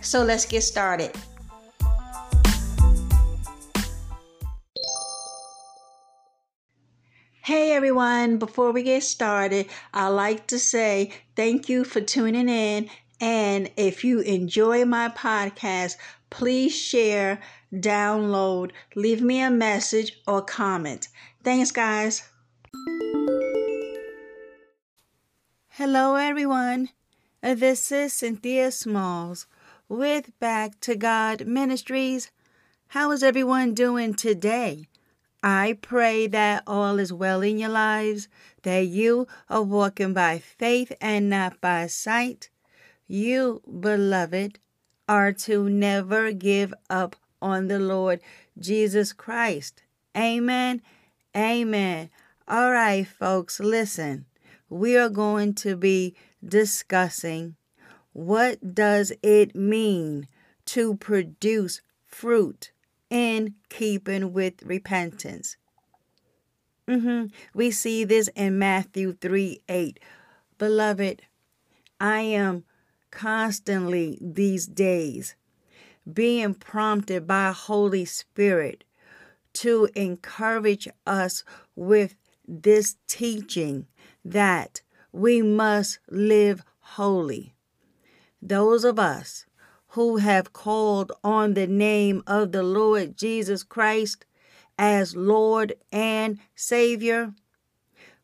so let's get started. Hey everyone, before we get started, I'd like to say thank you for tuning in. And if you enjoy my podcast, please share download, leave me a message or comment. Thanks, guys. Hello, everyone. Uh, this is Cynthia Smalls with Back to God Ministries. How is everyone doing today? I pray that all is well in your lives, that you are walking by faith and not by sight. You, beloved, are to never give up on the Lord Jesus Christ. Amen. Amen. All right, folks, listen. We are going to be discussing what does it mean to produce fruit in keeping with repentance. Mm-hmm. We see this in Matthew 3 8. Beloved, I am constantly these days being prompted by Holy Spirit to encourage us with this teaching that we must live holy. Those of us who have called on the name of the Lord Jesus Christ as Lord and Savior,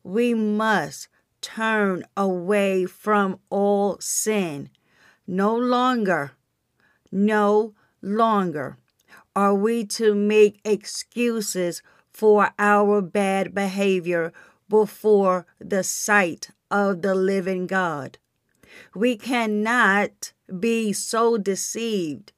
we must turn away from all sin. No longer no longer are we to make excuses for our bad behavior before the sight of the living God. We cannot be so deceived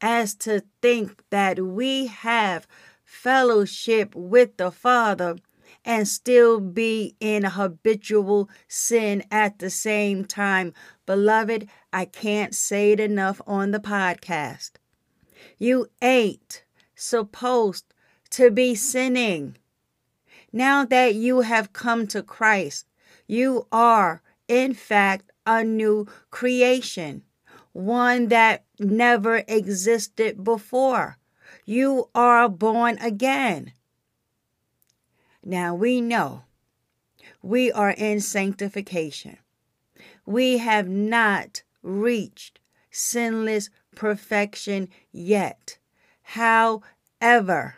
as to think that we have fellowship with the Father and still be in habitual sin at the same time. Beloved, I can't say it enough on the podcast. You ain't supposed to be sinning. Now that you have come to Christ, you are, in fact, a new creation, one that never existed before. You are born again. Now we know we are in sanctification. We have not reached sinless perfection yet. However,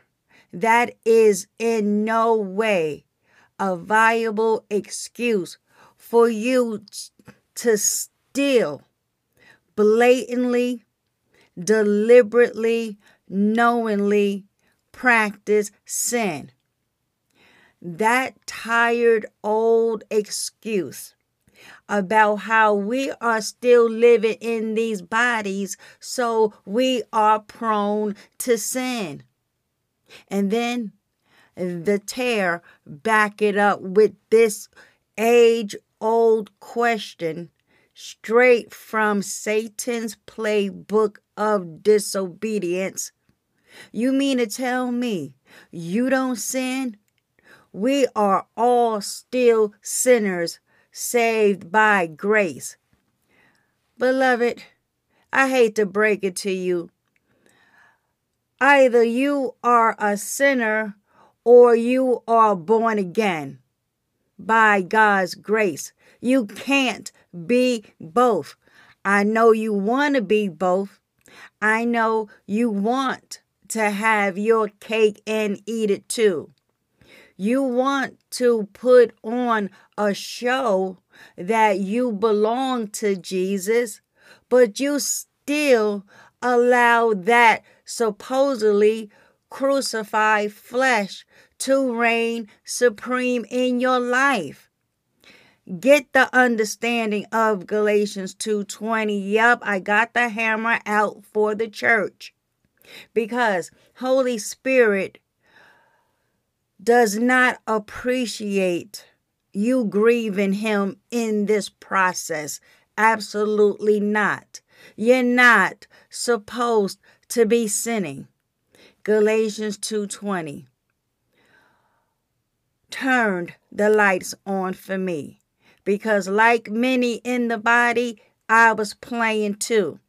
that is in no way a viable excuse for you to still blatantly, deliberately, knowingly practice sin that tired old excuse about how we are still living in these bodies, so we are prone to sin. And then the tear back it up with this age old question straight from Satan's playbook of disobedience. You mean to tell me you don't sin? we are all still sinners saved by grace. Beloved, I hate to break it to you. Either you are a sinner or you are born again by God's grace. You can't be both. I know you want to be both. I know you want to have your cake and eat it too. You want to put on a show that you belong to Jesus, but you still allow that supposedly crucified flesh to reign supreme in your life. Get the understanding of Galatians 2:20. Yep, I got the hammer out for the church. Because Holy Spirit does not appreciate you grieving him in this process. Absolutely not. You're not supposed to be sinning. Galatians 2:20 turned the lights on for me because like many in the body I was playing too.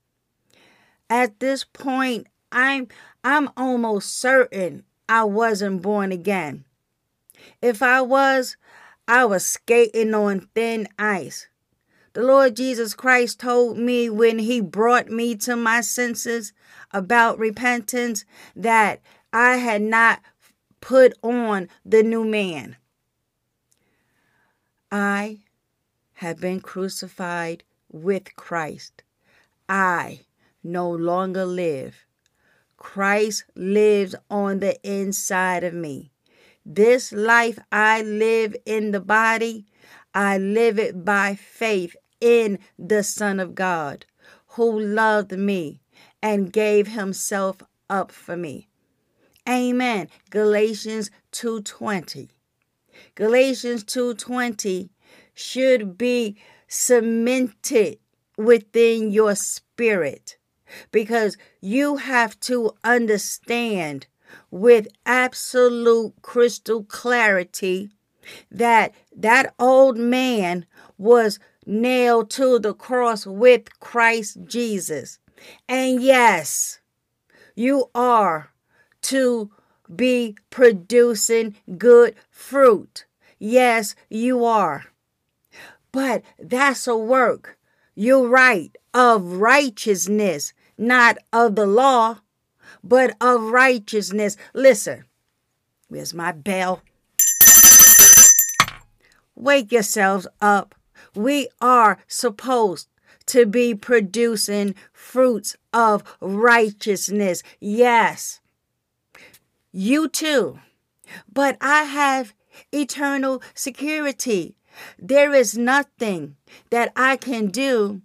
At this point I'm I'm almost certain I wasn't born again. If I was, I was skating on thin ice. The Lord Jesus Christ told me when He brought me to my senses about repentance that I had not put on the new man. I have been crucified with Christ. I no longer live. Christ lives on the inside of me. This life I live in the body, I live it by faith in the Son of God who loved me and gave himself up for me. Amen. Galatians 2:20. Galatians 2:20 should be cemented within your spirit because you have to understand with absolute crystal clarity that that old man was nailed to the cross with Christ Jesus. And yes, you are to be producing good fruit. Yes, you are. But that's a work, you're right, of righteousness, not of the law, but of righteousness. Listen, where's my bell? Wake yourselves up. We are supposed to be producing fruits of righteousness. Yes, you too. But I have eternal security. There is nothing that I can do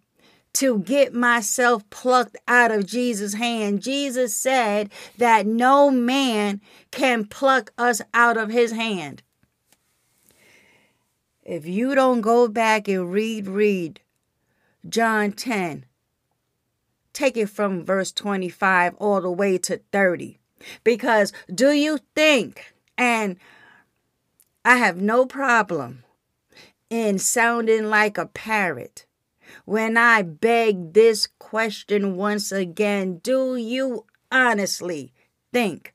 to get myself plucked out of Jesus' hand. Jesus said that no man can pluck us out of his hand. If you don't go back and read, read John 10, take it from verse 25 all the way to 30. Because do you think, and I have no problem in sounding like a parrot when I beg this question once again do you honestly think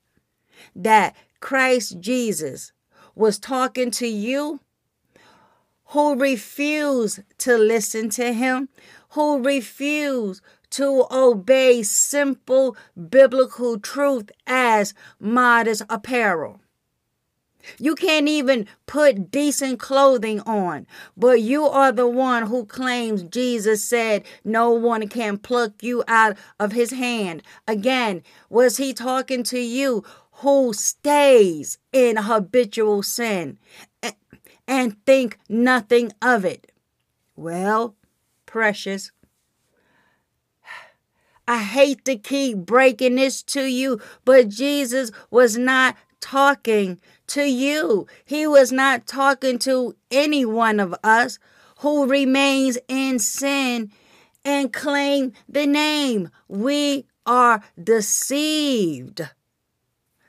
that Christ Jesus was talking to you who refuse to listen to him, who refuse to obey simple biblical truth as modest apparel. You can't even put decent clothing on, but you are the one who claims Jesus said no one can pluck you out of his hand. Again, was he talking to you who stays in habitual sin and think nothing of it? Well, precious, I hate to keep breaking this to you, but Jesus was not talking to you. He was not talking to any one of us who remains in sin and claim the name. We are deceived.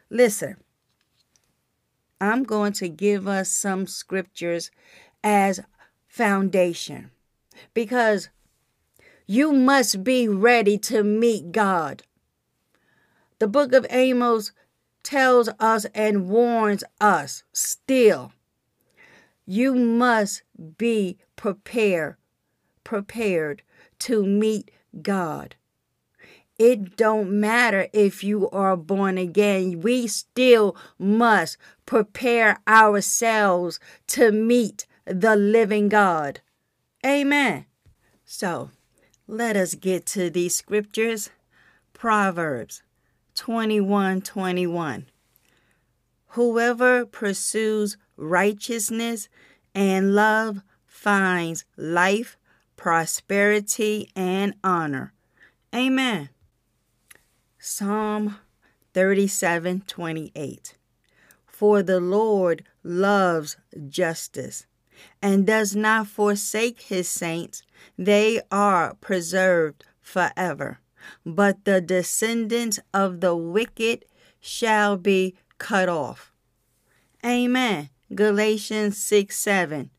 Listen, I'm going to give us some scriptures as foundation because you must be ready to meet God. The book of Amos tells us and warns us still. You must be prepared, prepared to meet God. It don't matter if you are born again. We still must prepare ourselves to meet the living God. Amen. So, let us get to these scriptures. Proverbs 21 21. Whoever pursues righteousness and love finds life, prosperity, and honor. Amen. Psalm 37:28. For the Lord loves justice and does not forsake his saints. They are preserved forever. But the descendants of the wicked shall be cut off. Amen. Galatians 6 7.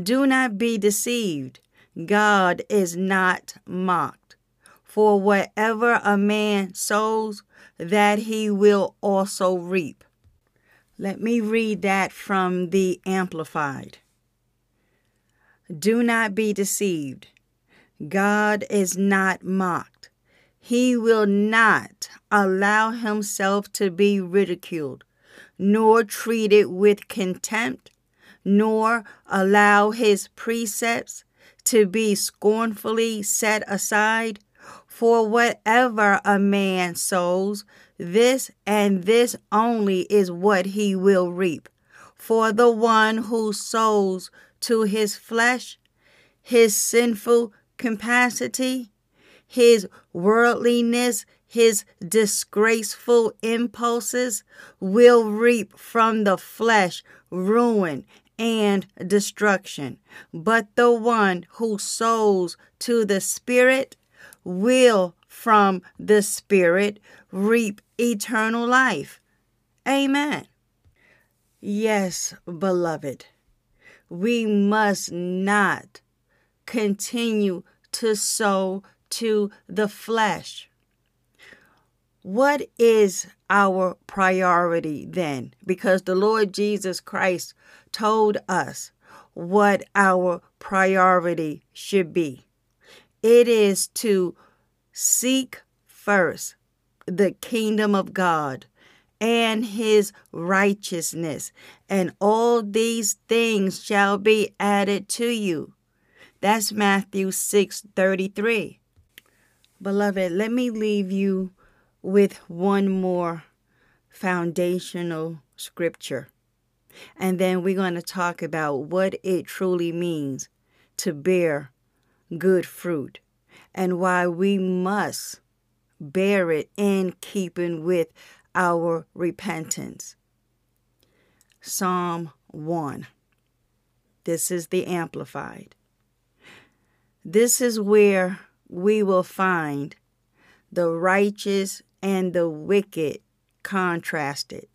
Do not be deceived. God is not mocked. For whatever a man sows, that he will also reap. Let me read that from the Amplified. Do not be deceived. God is not mocked. He will not allow himself to be ridiculed, nor treated with contempt, nor allow his precepts to be scornfully set aside. For whatever a man sows, this and this only is what he will reap. For the one who sows to his flesh, his sinful capacity, his worldliness, his disgraceful impulses, will reap from the flesh ruin and destruction. But the one who sows to the Spirit will from the Spirit reap eternal life. Amen. Yes, beloved, we must not continue to sow to the flesh. What is our priority then? Because the Lord Jesus Christ told us what our priority should be. It is to seek first the kingdom of God and his righteousness, and all these things shall be added to you. That's Matthew 6 33. Beloved, let me leave you with one more foundational scripture. And then we're going to talk about what it truly means to bear good fruit and why we must bear it in keeping with our repentance. Psalm 1. This is the Amplified. This is where we will find the righteous and the wicked contrasted.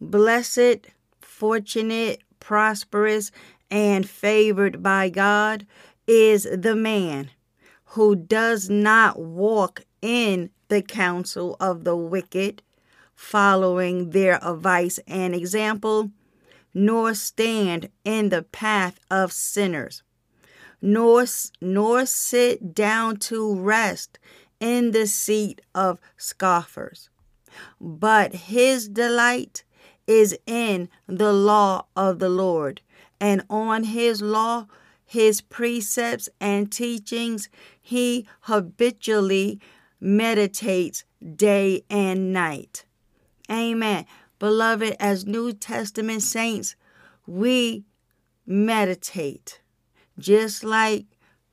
Blessed, fortunate, prosperous, and favored by God is the man who does not walk in the counsel of the wicked, following their advice and example, nor stand in the path of sinners, nor, nor sit down to rest in the seat of scoffers. But his delight is in the law of the Lord, and on his law, his precepts and teachings, he habitually meditates day and night. Amen. Beloved, as New Testament saints, we meditate just like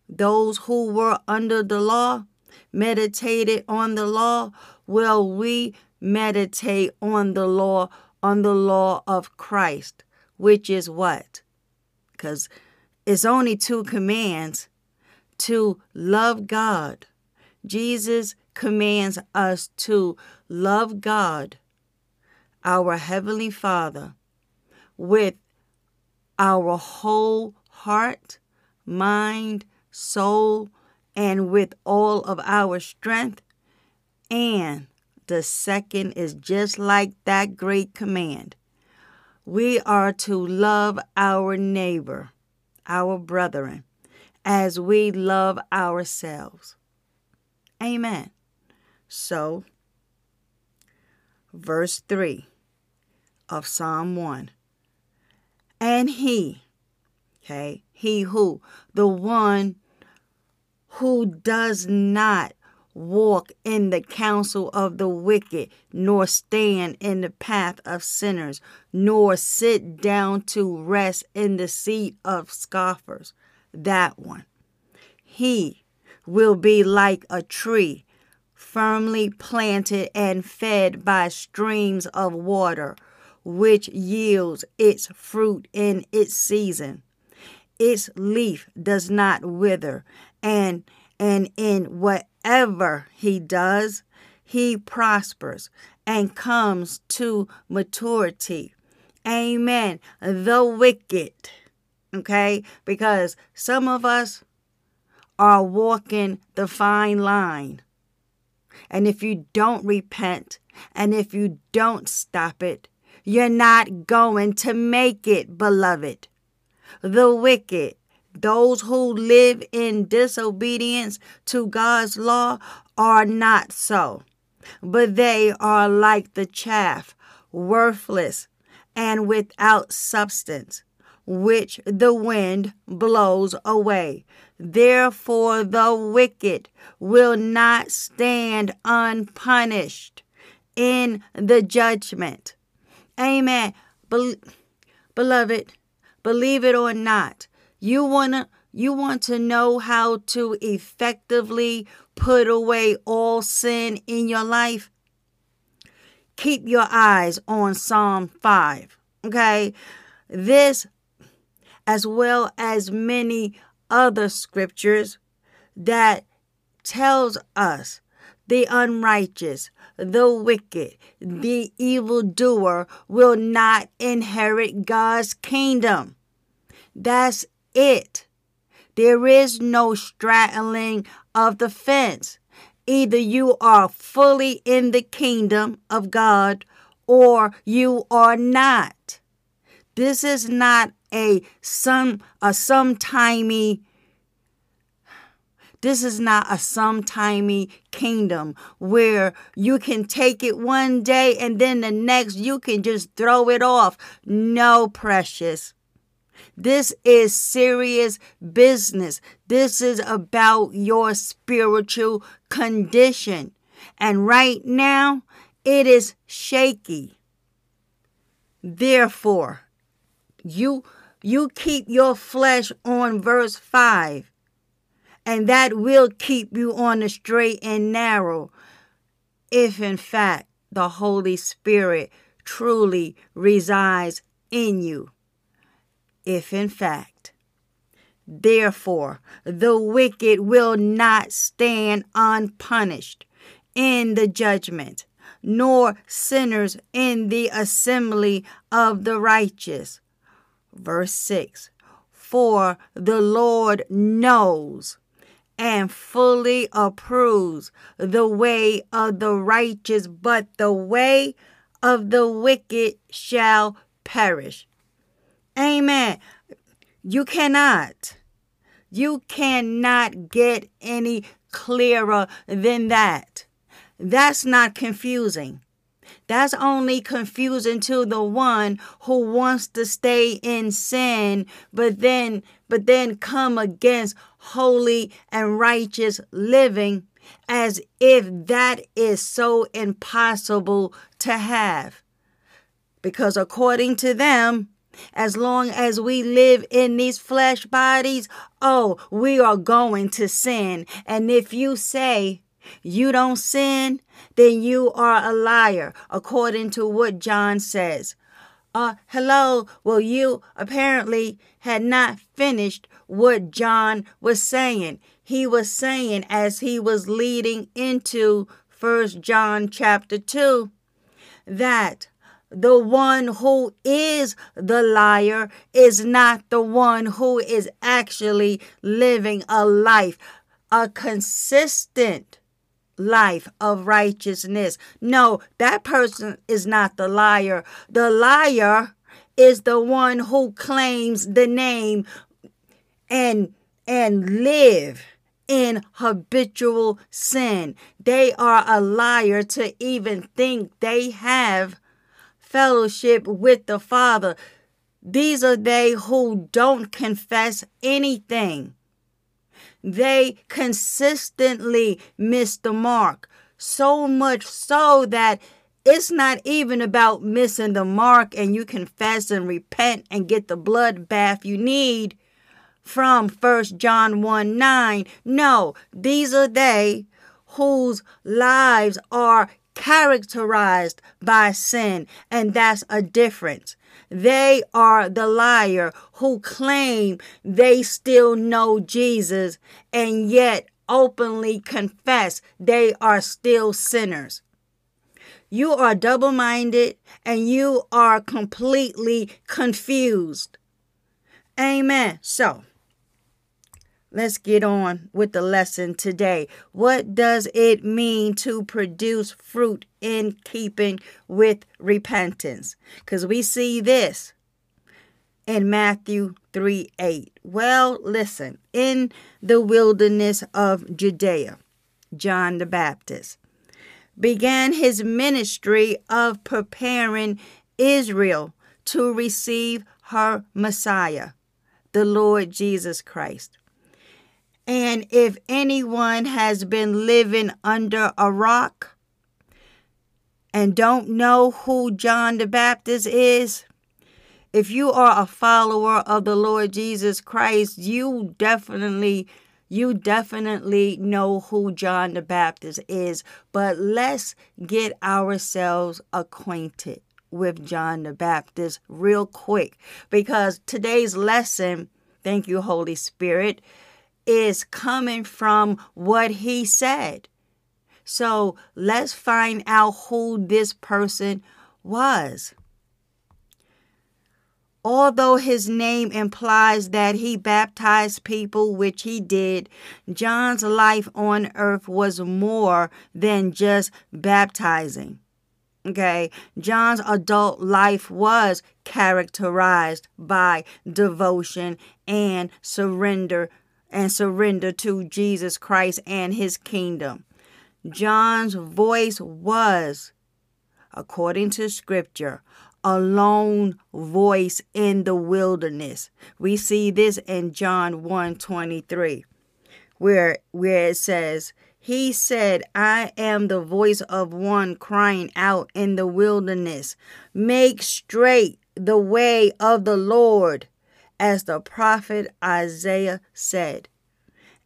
those who were under the law meditated on the law. Well, we meditate on the law, on the law of Christ, which is what? Because it's only two commands to love God. Jesus commands us to love God, our Heavenly Father, with our whole heart, mind, soul, and with all of our strength. And the second is just like that great command. We are to love our neighbor, our brethren, as we love ourselves. Amen. So, verse 3 of Psalm 1 And he, okay, he who, the one who does not walk in the counsel of the wicked, nor stand in the path of sinners, nor sit down to rest in the seat of scoffers. That one. He will be like a tree firmly planted and fed by streams of water, which yields its fruit in its season. Its leaf does not wither, and and in whatever he does, he prospers and comes to maturity. Amen. The wicked, okay? Because some of us are walking the fine line. And if you don't repent and if you don't stop it, you're not going to make it, beloved. The wicked, those who live in disobedience to God's law, are not so, but they are like the chaff, worthless and without substance, which the wind blows away. Therefore, the wicked will not stand unpunished in the judgment. Amen. Be- beloved, believe it or not, you wanna you want to know how to effectively put away all sin in your life? Keep your eyes on Psalm 5. Okay? This as well as many other scriptures that tells us the unrighteous, the wicked, the evildoer will not inherit God's kingdom. That's it. There is no straddling of the fence. Either you are fully in the kingdom of God or you are not. This is not a some a sometimey this is not a sometimey kingdom where you can take it one day and then the next you can just throw it off. No, precious. This is serious business. This is about your spiritual condition. And right now, it is shaky. Therefore, you you keep your flesh on verse 5 and that will keep you on the straight and narrow if in fact the holy spirit truly resides in you. If in fact therefore the wicked will not stand unpunished in the judgment nor sinners in the assembly of the righteous. Verse 6 For the Lord knows and fully approves the way of the righteous, but the way of the wicked shall perish. Amen. You cannot, you cannot get any clearer than that. That's not confusing. That's only confusing to the one who wants to stay in sin, but then but then come against holy and righteous living as if that is so impossible to have. Because according to them, as long as we live in these flesh bodies, oh, we are going to sin. And if you say you don't sin, then you are a liar, according to what John says. Uh, hello. Well, you apparently had not finished what John was saying. He was saying as he was leading into First John chapter 2 that the one who is the liar is not the one who is actually living a life, a consistent life of righteousness. No, that person is not the liar. The liar is the one who claims the name and and live in habitual sin. They are a liar to even think they have fellowship with the Father. These are they who don't confess anything. They consistently miss the mark. So much so that it's not even about missing the mark and you confess and repent and get the blood bath you need from 1 John 1 9. No, these are they whose lives are characterized by sin, and that's a difference. They are the liar who claim they still know Jesus and yet openly confess they are still sinners. You are double minded and you are completely confused. Amen. So, let's get on with the lesson today. What does it mean to produce fruit in keeping with repentance? Because we see this in Matthew 3 8. Well, listen, in the wilderness of Judea, John the Baptist began his ministry of preparing Israel to receive her Messiah, the Lord Jesus Christ. And if anyone has been living under a rock and don't know who John the Baptist is, if you are a follower of the Lord Jesus Christ, you definitely you definitely know who John the Baptist is, but let's get ourselves acquainted with John the Baptist real quick because today's lesson, thank you Holy Spirit, is coming from what he said. So, let's find out who this person was. Although his name implies that he baptized people, which he did, John's life on earth was more than just baptizing. Okay, John's adult life was characterized by devotion and surrender and surrender to Jesus Christ and his kingdom. John's voice was, according to scripture, a lone voice in the wilderness. We see this in John 1 23, where, where it says, He said, I am the voice of one crying out in the wilderness, Make straight the way of the Lord, as the prophet Isaiah said.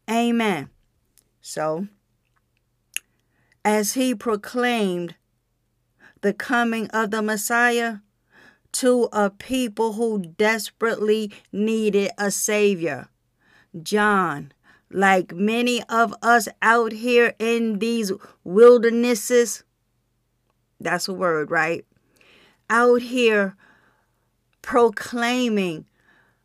Amen. So, as he proclaimed the coming of the Messiah, to a people who desperately needed a Savior. John, like many of us out here in these wildernesses, that's a word, right? Out here proclaiming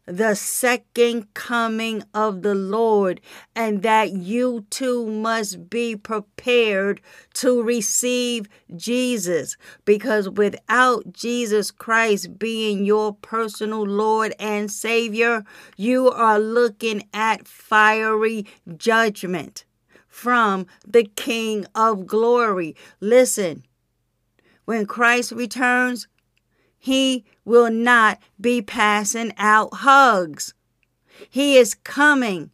the second coming of the Lord, and that you too must be prepared to receive Jesus. Because without Jesus Christ being your personal Lord and Savior, you are looking at fiery judgment from the King of glory. Listen, when Christ returns, he will not be passing out hugs. He is coming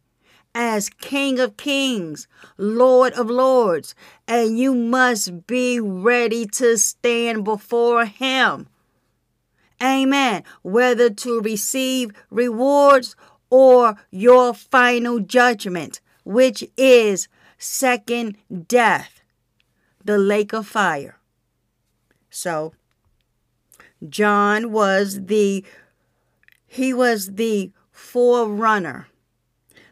as King of Kings, Lord of Lords, and you must be ready to stand before Him. Amen. Whether to receive rewards or your final judgment, which is second death, the lake of fire. So, John was the he was the forerunner,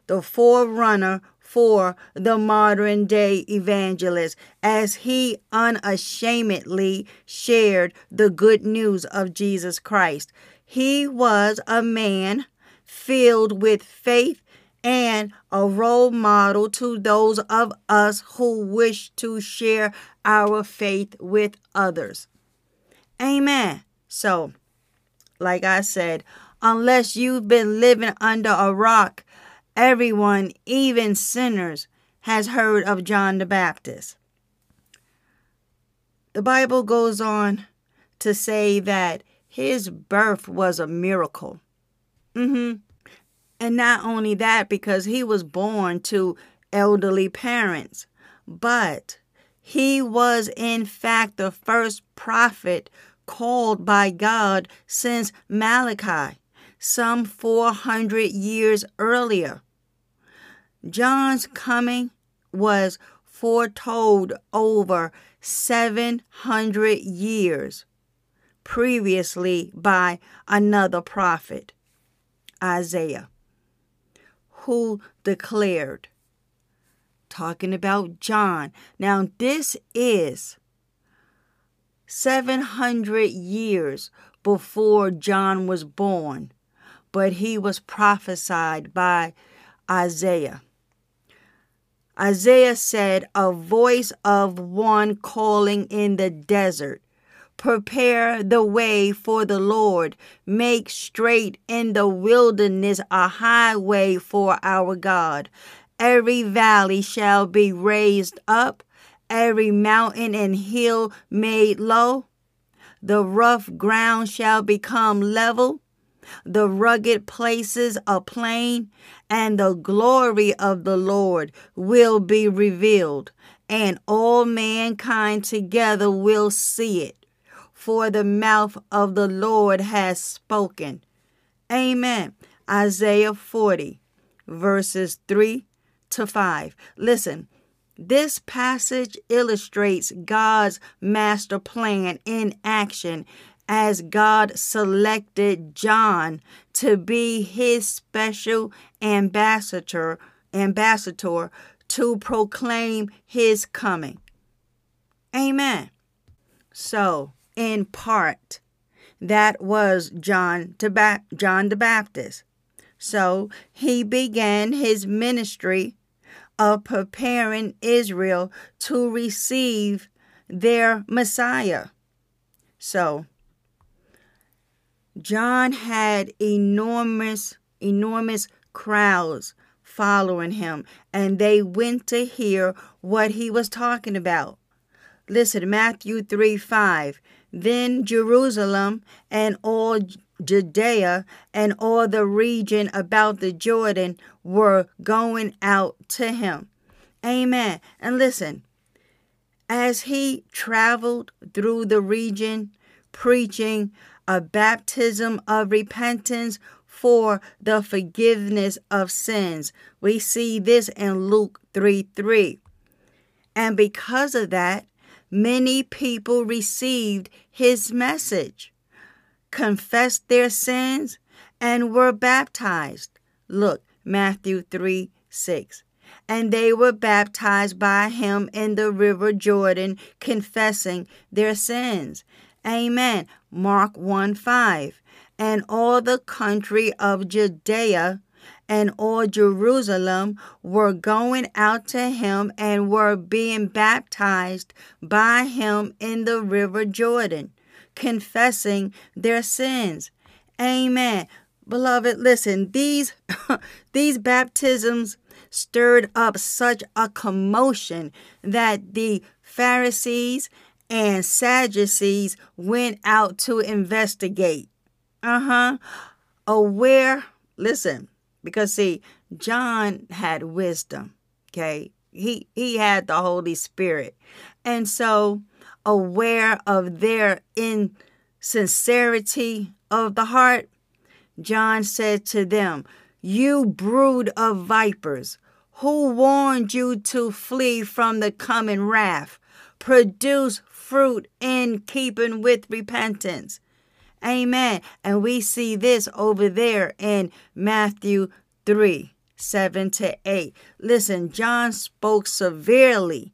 the forerunner for the modern day evangelist as he unashamedly shared the good news of Jesus Christ. He was a man filled with faith and a role model to those of us who wish to share our faith with others. Amen. So, like I said, unless you've been living under a rock, everyone, even sinners, has heard of John the Baptist. The Bible goes on to say that his birth was a miracle. Mm-hmm. And not only that, because he was born to elderly parents, but he was in fact the first prophet called by God since Malachi, some 400 years earlier. John's coming was foretold over 700 years previously by another prophet, Isaiah, who declared, talking about John. Now, this is 700 years before John was born, but he was prophesied by Isaiah. Isaiah said, A voice of one calling in the desert. Prepare the way for the Lord. Make straight in the wilderness a highway for our God. Every valley shall be raised up, every mountain and hill made low. The rough ground shall become level, the rugged places a plain, and the glory of the Lord will be revealed, and all mankind together will see it. For the mouth of the Lord has spoken. Amen. Isaiah 40, verses 3 to 5. Listen, this passage illustrates God's master plan in action as God selected John to be his special ambassador ambassador to proclaim his coming. Amen. So, in part, that was John, John the Baptist. So he began his ministry of preparing Israel to receive their Messiah. So, John had enormous, enormous crowds following him, and they went to hear what he was talking about. Listen, Matthew 3 5. Then Jerusalem and all Judea and all the region about the Jordan were going out to him. Amen. And listen, as he traveled through the region preaching a baptism of repentance for the forgiveness of sins, we see this in Luke 3 3. And because of that, many people received his message confessed their sins, and were baptized. Look, Matthew 3 6. And they were baptized by him in the river Jordan, confessing their sins. Amen. Mark 1 5. And all the country of Judea and all Jerusalem were going out to him and were being baptized by him in the river Jordan confessing their sins. Amen. Beloved, listen, these these baptisms stirred up such a commotion that the Pharisees and Sadducees went out to investigate. Uh-huh. Aware, listen, because see, John had wisdom, okay? He he had the Holy Spirit. And so aware of their insincerity of the heart, John said to them, You brood of vipers, who warned you to flee from the coming wrath? Produce fruit in keeping with repentance. Amen. And we see this over there in Matthew 3 7 to 8. Listen, John spoke severely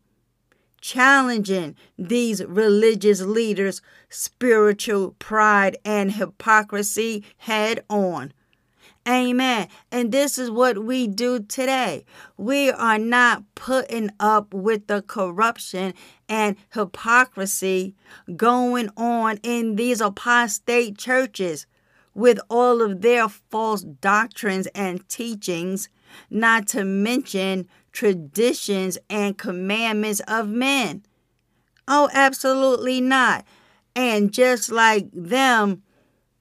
challenging these religious leaders' spiritual pride and hypocrisy head on. Amen. And this is what we do today. We are not putting up with the corruption and hypocrisy going on in these apostate churches with all of their false doctrines and teachings, not to mention traditions and commandments of men. Oh, absolutely not. And just like them,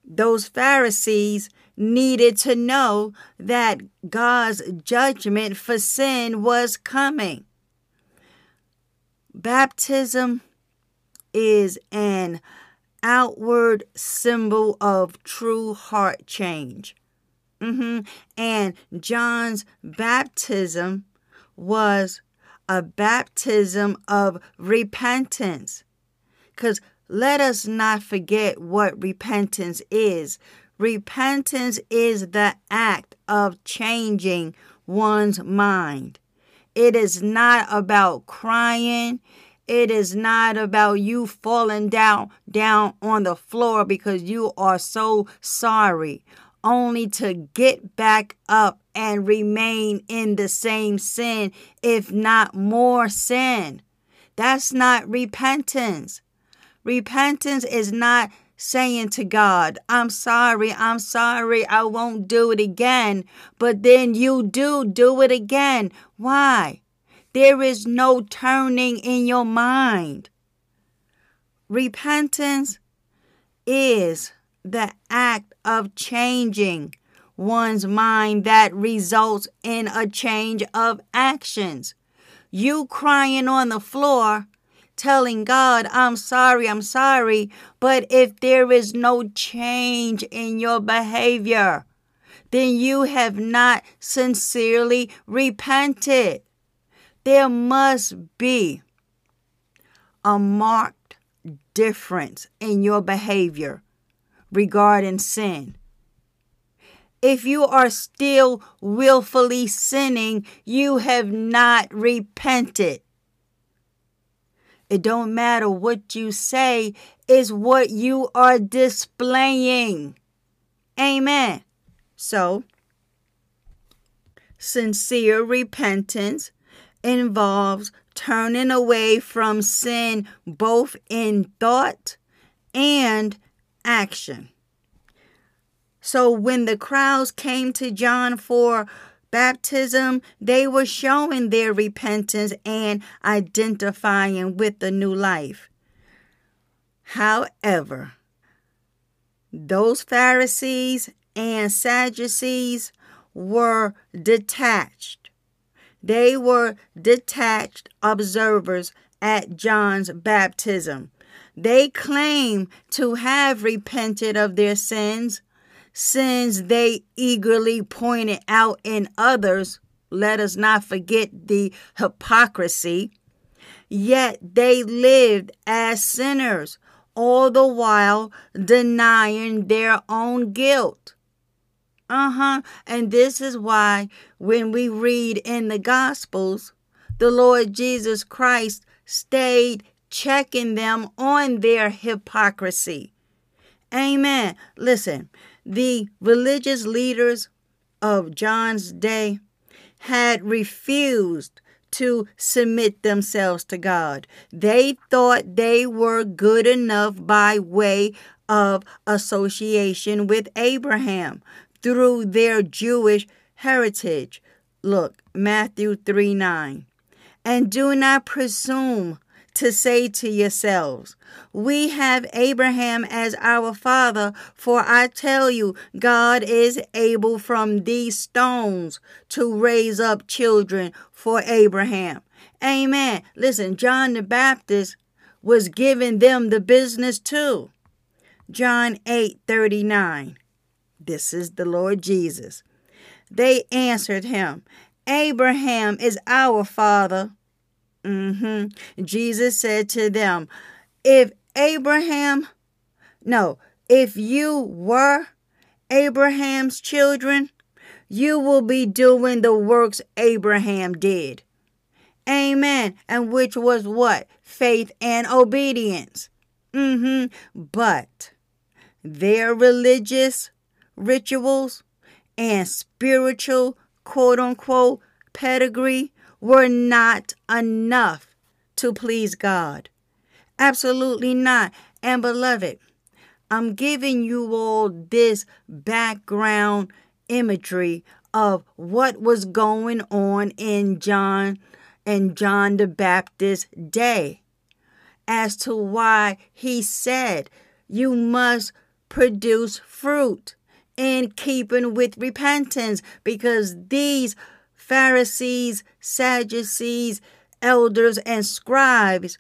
those Pharisees needed to know that God's judgment for sin was coming. Baptism is an outward symbol of true heart change. Mm-hmm. And John's baptism was a baptism of repentance. Because let us not forget what repentance is. Repentance is the act of changing one's mind. It is not about crying. It is not about you falling down down on the floor because you are so sorry only to get back up and remain in the same sin, if not more sin. That's not repentance. Repentance is not saying to God, I'm sorry, I'm sorry, I won't do it again. But then you do do it again. Why? There is no turning in your mind. Repentance is the act of changing one's mind that results in a change of actions. You crying on the floor, telling God, I'm sorry, I'm sorry, but if there is no change in your behavior, then you have not sincerely repented. There must be a marked difference in your behavior regarding sin. If you are still willfully sinning, you have not repented. It don't matter what you say, is what you are displaying. Amen. So, sincere repentance involves turning away from sin both in thought and action. So when the crowds came to John for baptism, they were showing their repentance and identifying with the new life. However, those Pharisees and Sadducees were detached. They were detached observers at John's baptism. They claim to have repented of their sins, sins they eagerly pointed out in others. Let us not forget the hypocrisy. Yet they lived as sinners, all the while denying their own guilt. Uh huh. And this is why when we read in the Gospels, the Lord Jesus Christ stayed checking them on their hypocrisy. Amen. Listen, the religious leaders of John's day had refused to submit themselves to God. They thought they were good enough by way of association with Abraham through their Jewish heritage. Look, Matthew 3 9. And do not presume to say to yourselves, We have Abraham as our father, for I tell you, God is able from these stones to raise up children for Abraham. Amen. Listen, John the Baptist was giving them the business too. John 8 39. This is the Lord Jesus. They answered him, Abraham is our father. Mm-hmm. Jesus said to them, If Abraham, no, if you were Abraham's children, you will be doing the works Abraham did. Amen. And which was what? Faith and obedience. Mm-hmm. But their religious rituals and spiritual quote unquote pedigree were not enough to please God. Absolutely not. And beloved, I'm giving you all this background imagery of what was going on in John and John the Baptist's day as to why he said you must produce fruit in keeping with repentance because these Pharisees, Sadducees, elders, and scribes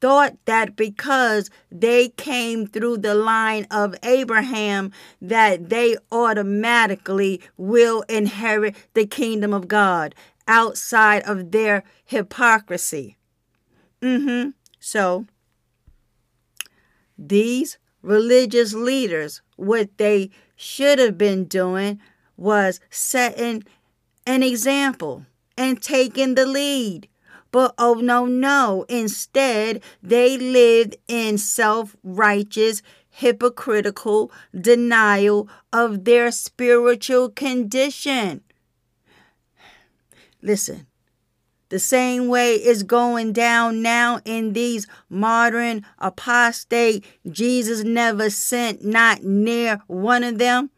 thought that because they came through the line of Abraham that they automatically will inherit the kingdom of God outside of their hypocrisy. Mhm. So these religious leaders what they should have been doing was setting an example and taking the lead. But oh no, no. Instead, they lived in self righteous, hypocritical denial of their spiritual condition. Listen, the same way is going down now in these modern apostate, Jesus never sent not near one of them.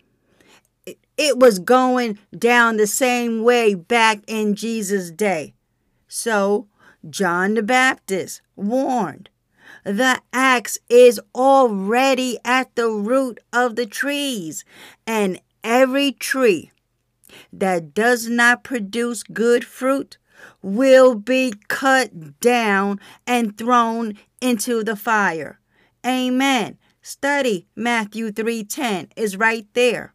It was going down the same way back in Jesus' day. So, John the Baptist warned the axe is already at the root of the trees, and every tree that does not produce good fruit will be cut down and thrown into the fire. Amen. Study Matthew 3:10 is right there.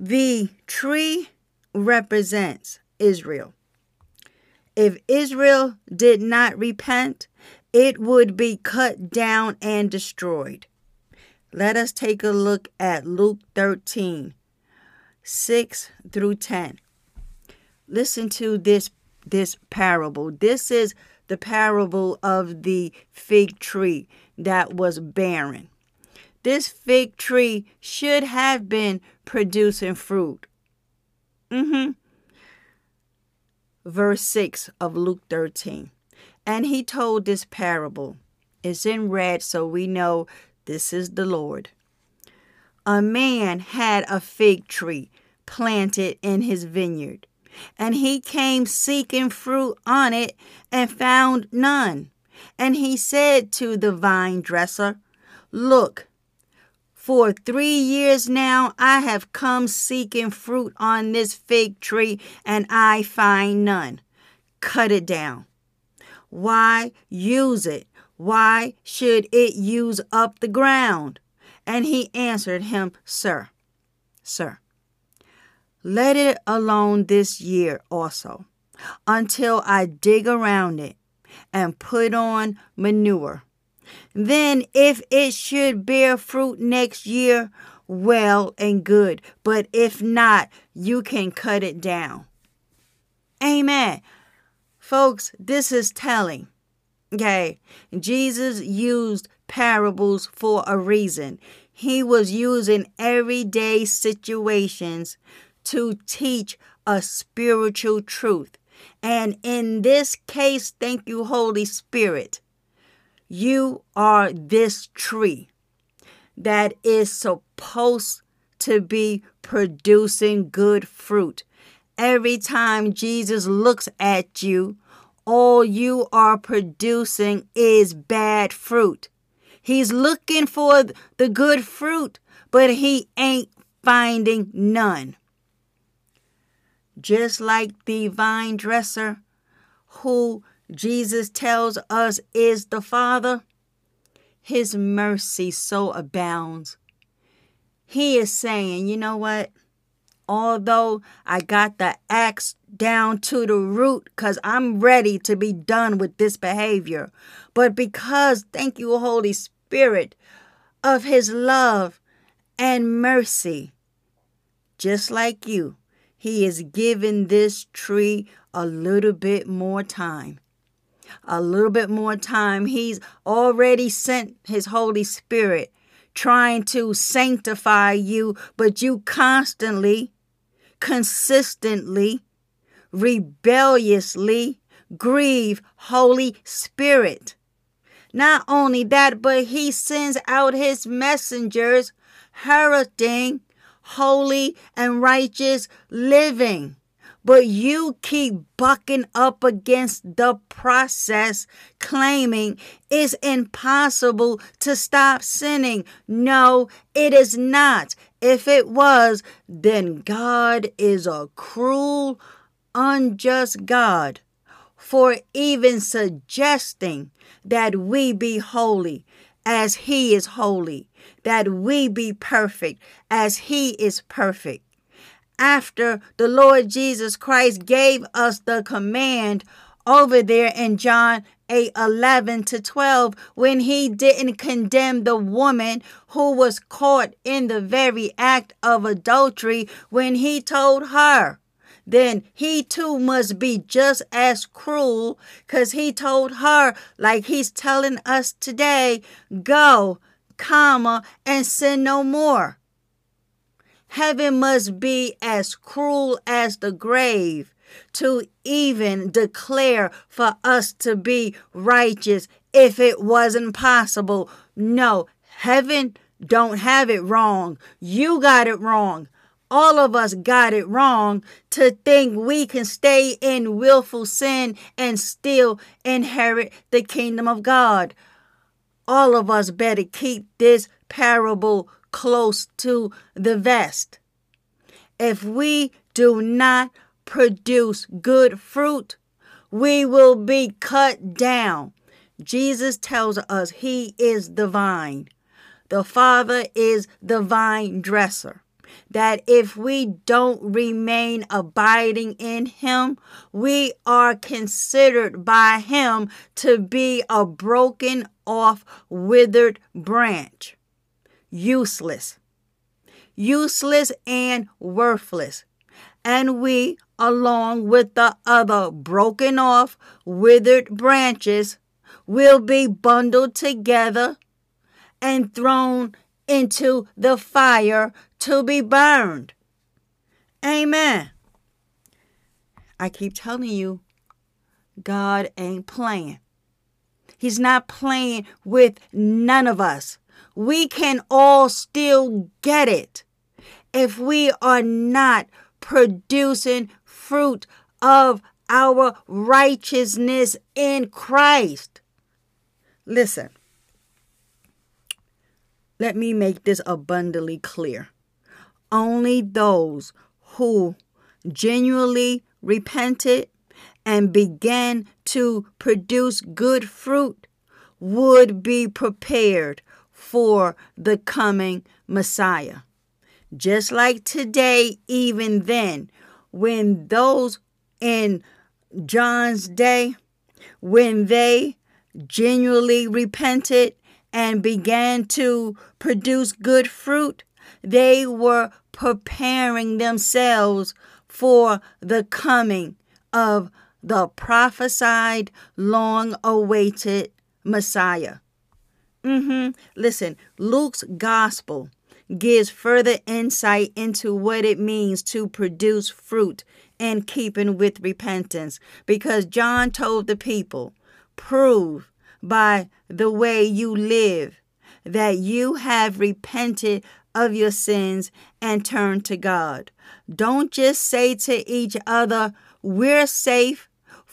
The tree represents Israel. If Israel did not repent, it would be cut down and destroyed. Let us take a look at Luke 13, 6 through 10. Listen to this this parable. This is the parable of the fig tree that was barren. This fig tree should have been producing fruit. Mm-hmm. Verse 6 of Luke 13. And he told this parable. It's in red, so we know this is the Lord. A man had a fig tree planted in his vineyard, and he came seeking fruit on it and found none. And he said to the vine dresser, Look, for three years now, I have come seeking fruit on this fig tree, and I find none. Cut it down. Why use it? Why should it use up the ground? And he answered him, Sir, sir, let it alone this year also, until I dig around it and put on manure then, if it should bear fruit next year, well and good. But if not, you can cut it down. Amen. Folks, this is telling. Okay. Jesus used parables for a reason. He was using everyday situations to teach a spiritual truth. And in this case, thank you, Holy Spirit you are this tree that is supposed to be producing good fruit. Every time Jesus looks at you, all you are producing is bad fruit. He's looking for the good fruit, but he ain't finding none. Just like the vine dresser who Jesus tells us is the Father, his mercy so abounds. He is saying, you know what? Although I got the axe down to the root because I'm ready to be done with this behavior, but because, thank you, Holy Spirit, of his love and mercy, just like you, he is giving this tree a little bit more time a little bit more time. He's already sent his Holy Spirit trying to sanctify you, but you constantly, consistently, rebelliously grieve Holy Spirit. Not only that, but he sends out his messengers heralding holy and righteous living but you keep bucking up against the process, claiming it's impossible to stop sinning. No, it is not. If it was, then God is a cruel, unjust God for even suggesting that we be holy as He is holy, that we be perfect as He is perfect. After the Lord Jesus Christ gave us the command over there in John 8 11 to 12 when he didn't condemn the woman who was caught in the very act of adultery when he told her then he too must be just as cruel because he told her, like he's telling us today, go, comma, and sin no more. Heaven must be as cruel as the grave to even declare for us to be righteous if it wasn't possible. No, heaven don't have it wrong. You got it wrong all of us got it wrong to think we can stay in willful sin and still inherit the kingdom of God. All of us better keep this parable close to the vest. If we do not produce good fruit, we will be cut down. Jesus tells us he is the vine. The Father is the vine dresser that if we don't remain abiding in Him, we are considered by Him to be a broken off, withered branch. Useless. Useless and worthless. And we, along with the other broken off, withered branches, will be bundled together and thrown into the fire to be burned. Amen. I keep telling you, God ain't playing. He's not playing with none of us. We can all still get it if we are not producing fruit of our righteousness in Christ. Listen, let me make this abundantly clear. Only those who genuinely repented and began to produce good fruit would be prepared for the coming Messiah. Just like today, even then, when those in John's day, when they genuinely repented and began to produce good fruit, they were preparing themselves for the coming of the prophesied, long awaited Messiah. Mm-hmm. Listen, Luke's gospel gives further insight into what it means to produce fruit in keeping with repentance because John told the people, prove by the way you live that you have repented of your sins and turned to God. Don't just say to each other, We're safe,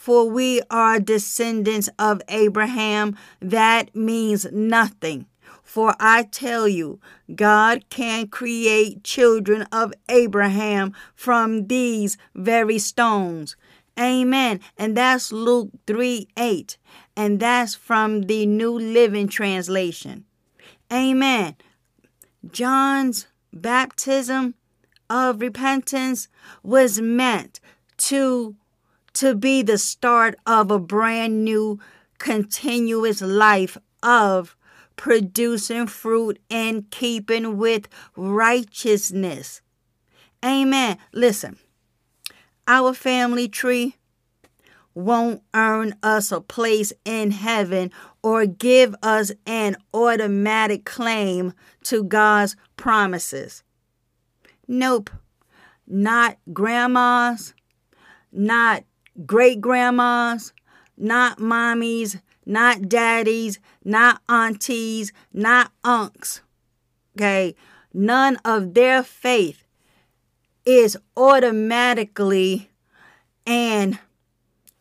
for we are descendants of Abraham. That means nothing. For I tell you, God can create children of Abraham from these very stones. Amen. And that's Luke 3 8. And that's from the New Living Translation. Amen. John's baptism of repentance was meant to to be the start of a brand new continuous life of producing fruit in keeping with righteousness. Amen. Listen, our family tree won't earn us a place in heaven or give us an automatic claim to God's promises. Nope. Not grandmas, not great grandmas, not mommies, not daddies, not aunties, not unks. Okay? None of their faith is automatically an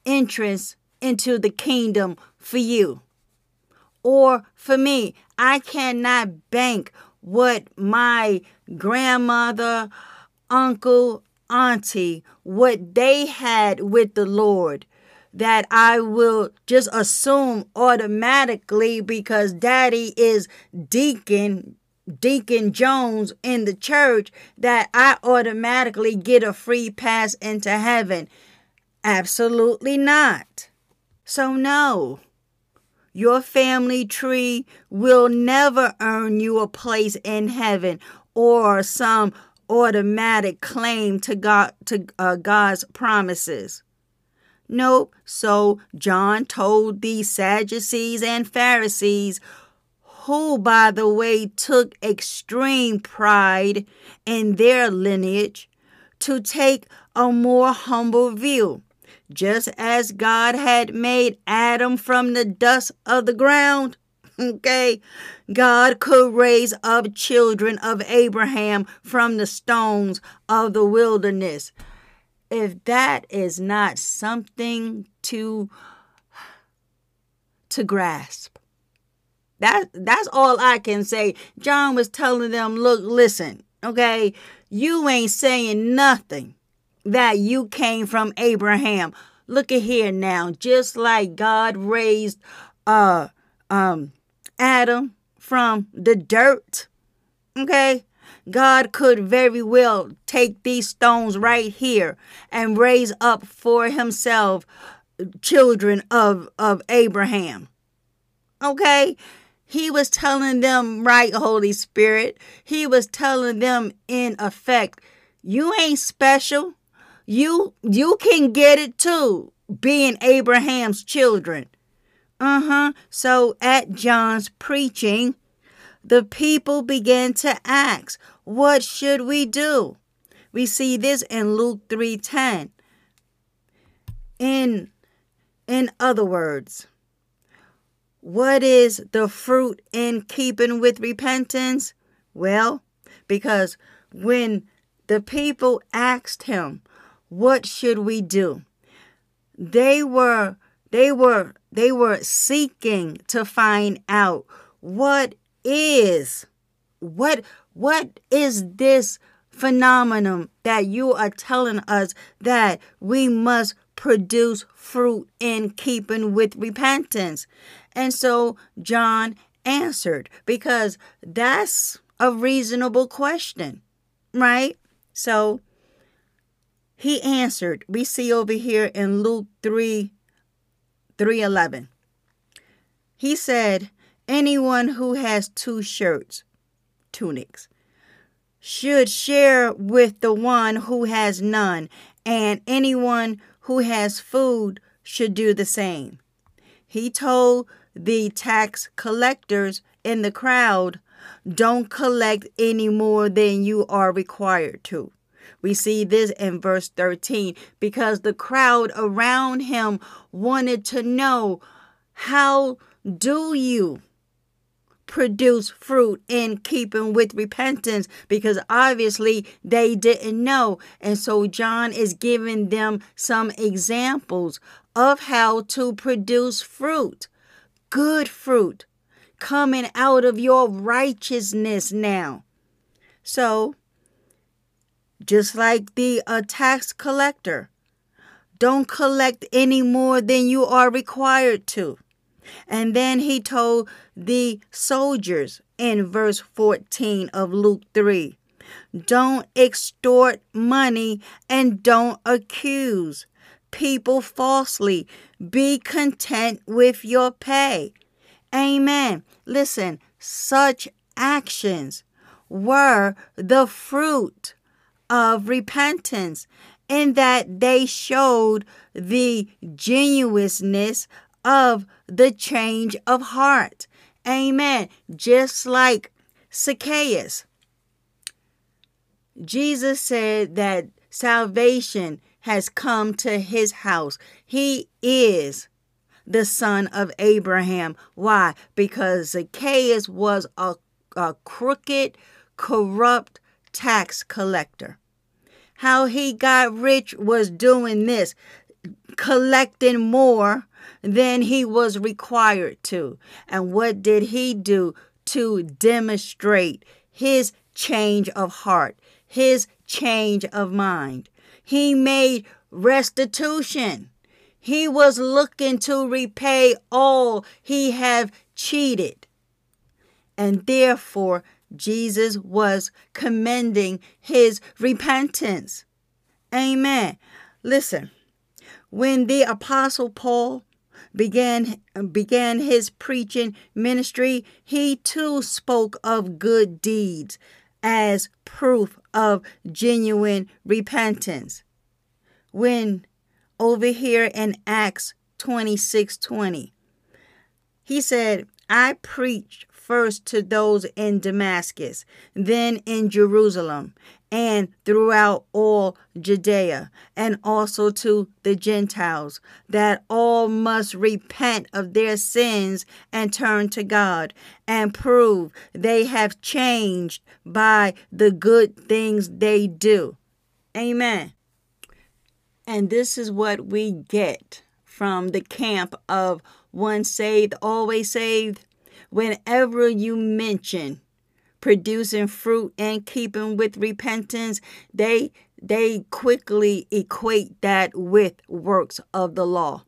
entrance into the kingdom for you or for me. I cannot bank what my grandmother, uncle, auntie, what they had with the Lord that I will just assume automatically because daddy is deacon Deacon Jones in the church that I automatically get a free pass into heaven. Absolutely not. So, no, your family tree will never earn you a place in heaven or some automatic claim to God to uh, God's promises. Nope. So John told these Sadducees and Pharisees, who, by the way, took extreme pride in their lineage, to take a more humble view. Just as God had made Adam from the dust of the ground, okay, God could raise up children of Abraham from the stones of the wilderness. If that is not something to to grasp that that's all i can say. John was telling them look listen okay? You ain't saying nothing that you came from abraham. Look at here now. Just like god raised uh um adam from the dirt okay God could very well take these stones right here and raise up for himself children of, of Abraham. Okay? He was telling them, right, Holy Spirit, he was telling them in effect, you ain't special. You you can get it too, being Abraham's children. Uh-huh. So at John's preaching, the people began to ask, what should we do? We see this in Luke 3:10. In in other words, what is the fruit in keeping with repentance? Well, because when the people asked him, "What should we do?" They were they were they were seeking to find out what is what what is this phenomenon that you are telling us that we must produce fruit in keeping with repentance? And so John answered because that's a reasonable question, right? So he answered. We see over here in Luke 3 311. He said, Anyone who has two shirts tunics should share with the one who has none, and anyone who has food should do the same. He told the tax collectors in the crowd, Don't collect any more than you are required to. We see this in verse 13 because the crowd around him wanted to know how do you produce fruit in keeping with repentance because obviously they didn't know. And so John is giving them some examples of how to produce fruit, good fruit, coming out of your righteousness now. So, just like the uh, tax collector, don't collect any more than you are required to. And then he told the soldiers in verse 14 of Luke 3 don't extort money and don't accuse people falsely. Be content with your pay. Amen. Listen, such actions were the fruit of repentance in that they showed the genuineness of the change of heart. Amen. Just like Zacchaeus. Jesus said that salvation has come to his house. He is the son of Abraham. Why? Because Zacchaeus was a, a crooked, corrupt tax collector. How he got rich was doing this, collecting more than he was required to. And what did he do to demonstrate his change of heart, his change of mind. He made restitution. He was looking to repay all he have cheated. And therefore, Jesus was commending his repentance. Amen. Listen, when the apostle Paul began began his preaching ministry, he too spoke of good deeds as proof of genuine repentance. When over here in Acts 26 20, he said, I preach first to those in Damascus, then in Jerusalem, and throughout all Judea, and also to the Gentiles, that all must repent of their sins and turn to God, and prove they have changed by the good things they do. Amen. And this is what we get from the camp of once saved, always saved whenever you mention producing fruit and keeping with repentance, they they quickly equate that with works of the law.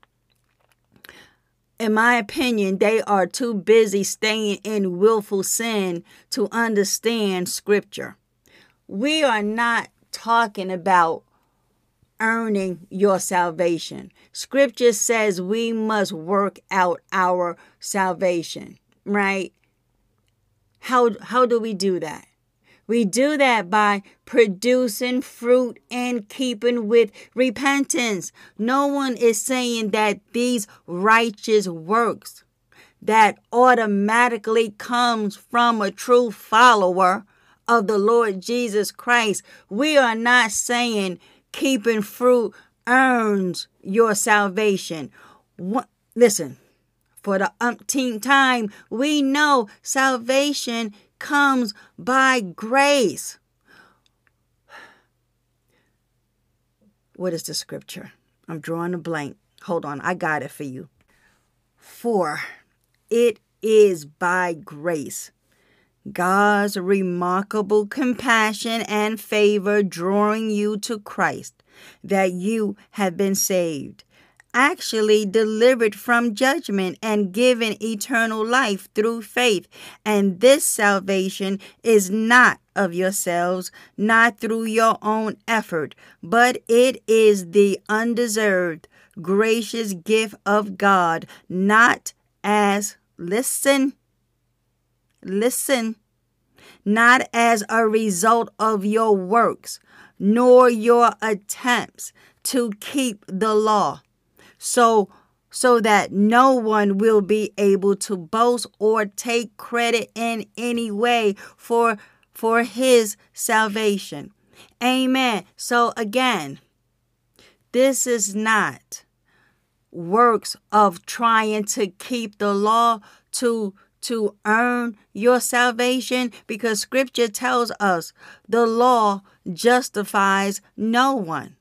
In my opinion, they are too busy staying in willful sin to understand scripture. We are not talking about earning your salvation. Scripture says we must work out our salvation right? How how do we do that? We do that by producing fruit and keeping with repentance. No one is saying that these righteous works that automatically comes from a true follower of the Lord Jesus Christ. We are not saying keeping fruit earns your salvation. What, listen, for the umpteenth time, we know salvation comes by grace. What is the scripture? I'm drawing a blank. Hold on, I got it for you. For it is by grace. God's remarkable compassion and favor drawing you to Christ that you have been saved actually delivered from judgment and given eternal life through faith. And this salvation is not of yourselves, not through your own effort, but it is the undeserved, gracious gift of God, not as, listen, listen, not as a result of your works, nor your attempts to keep the law so so that no one will be able to boast or take credit in any way for for his salvation. Amen. So again, this is not works of trying to keep the law to to earn your salvation because scripture tells us the law justifies no one.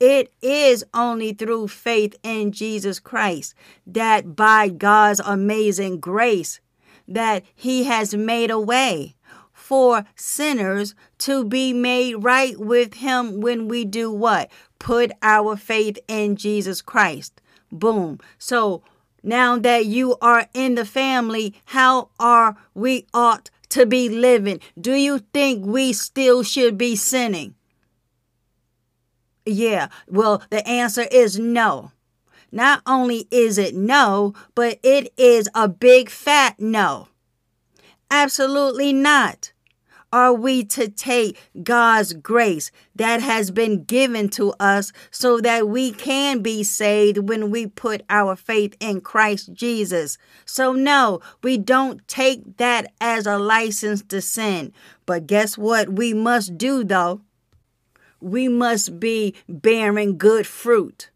It is only through faith in Jesus Christ that by God's amazing grace that he has made a way for sinners to be made right with him when we do what? Put our faith in Jesus Christ. Boom. So now that you are in the family, how are we ought to be living? Do you think we still should be sinning? Yeah, well, the answer is no. Not only is it no, but it is a big fat no. Absolutely not. Are we to take God's grace that has been given to us so that we can be saved when we put our faith in Christ Jesus? So, no, we don't take that as a license to sin. But guess what we must do though? We must be bearing good fruit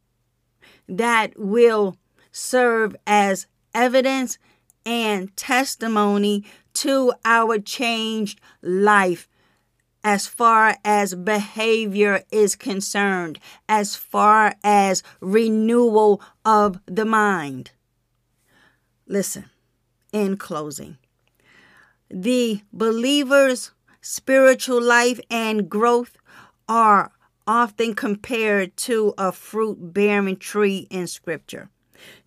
that will serve as evidence and testimony to our changed life as far as behavior is concerned, as far as renewal of the mind. Listen, in closing, the believers spiritual life and growth are often compared to a fruit bearing tree in Scripture.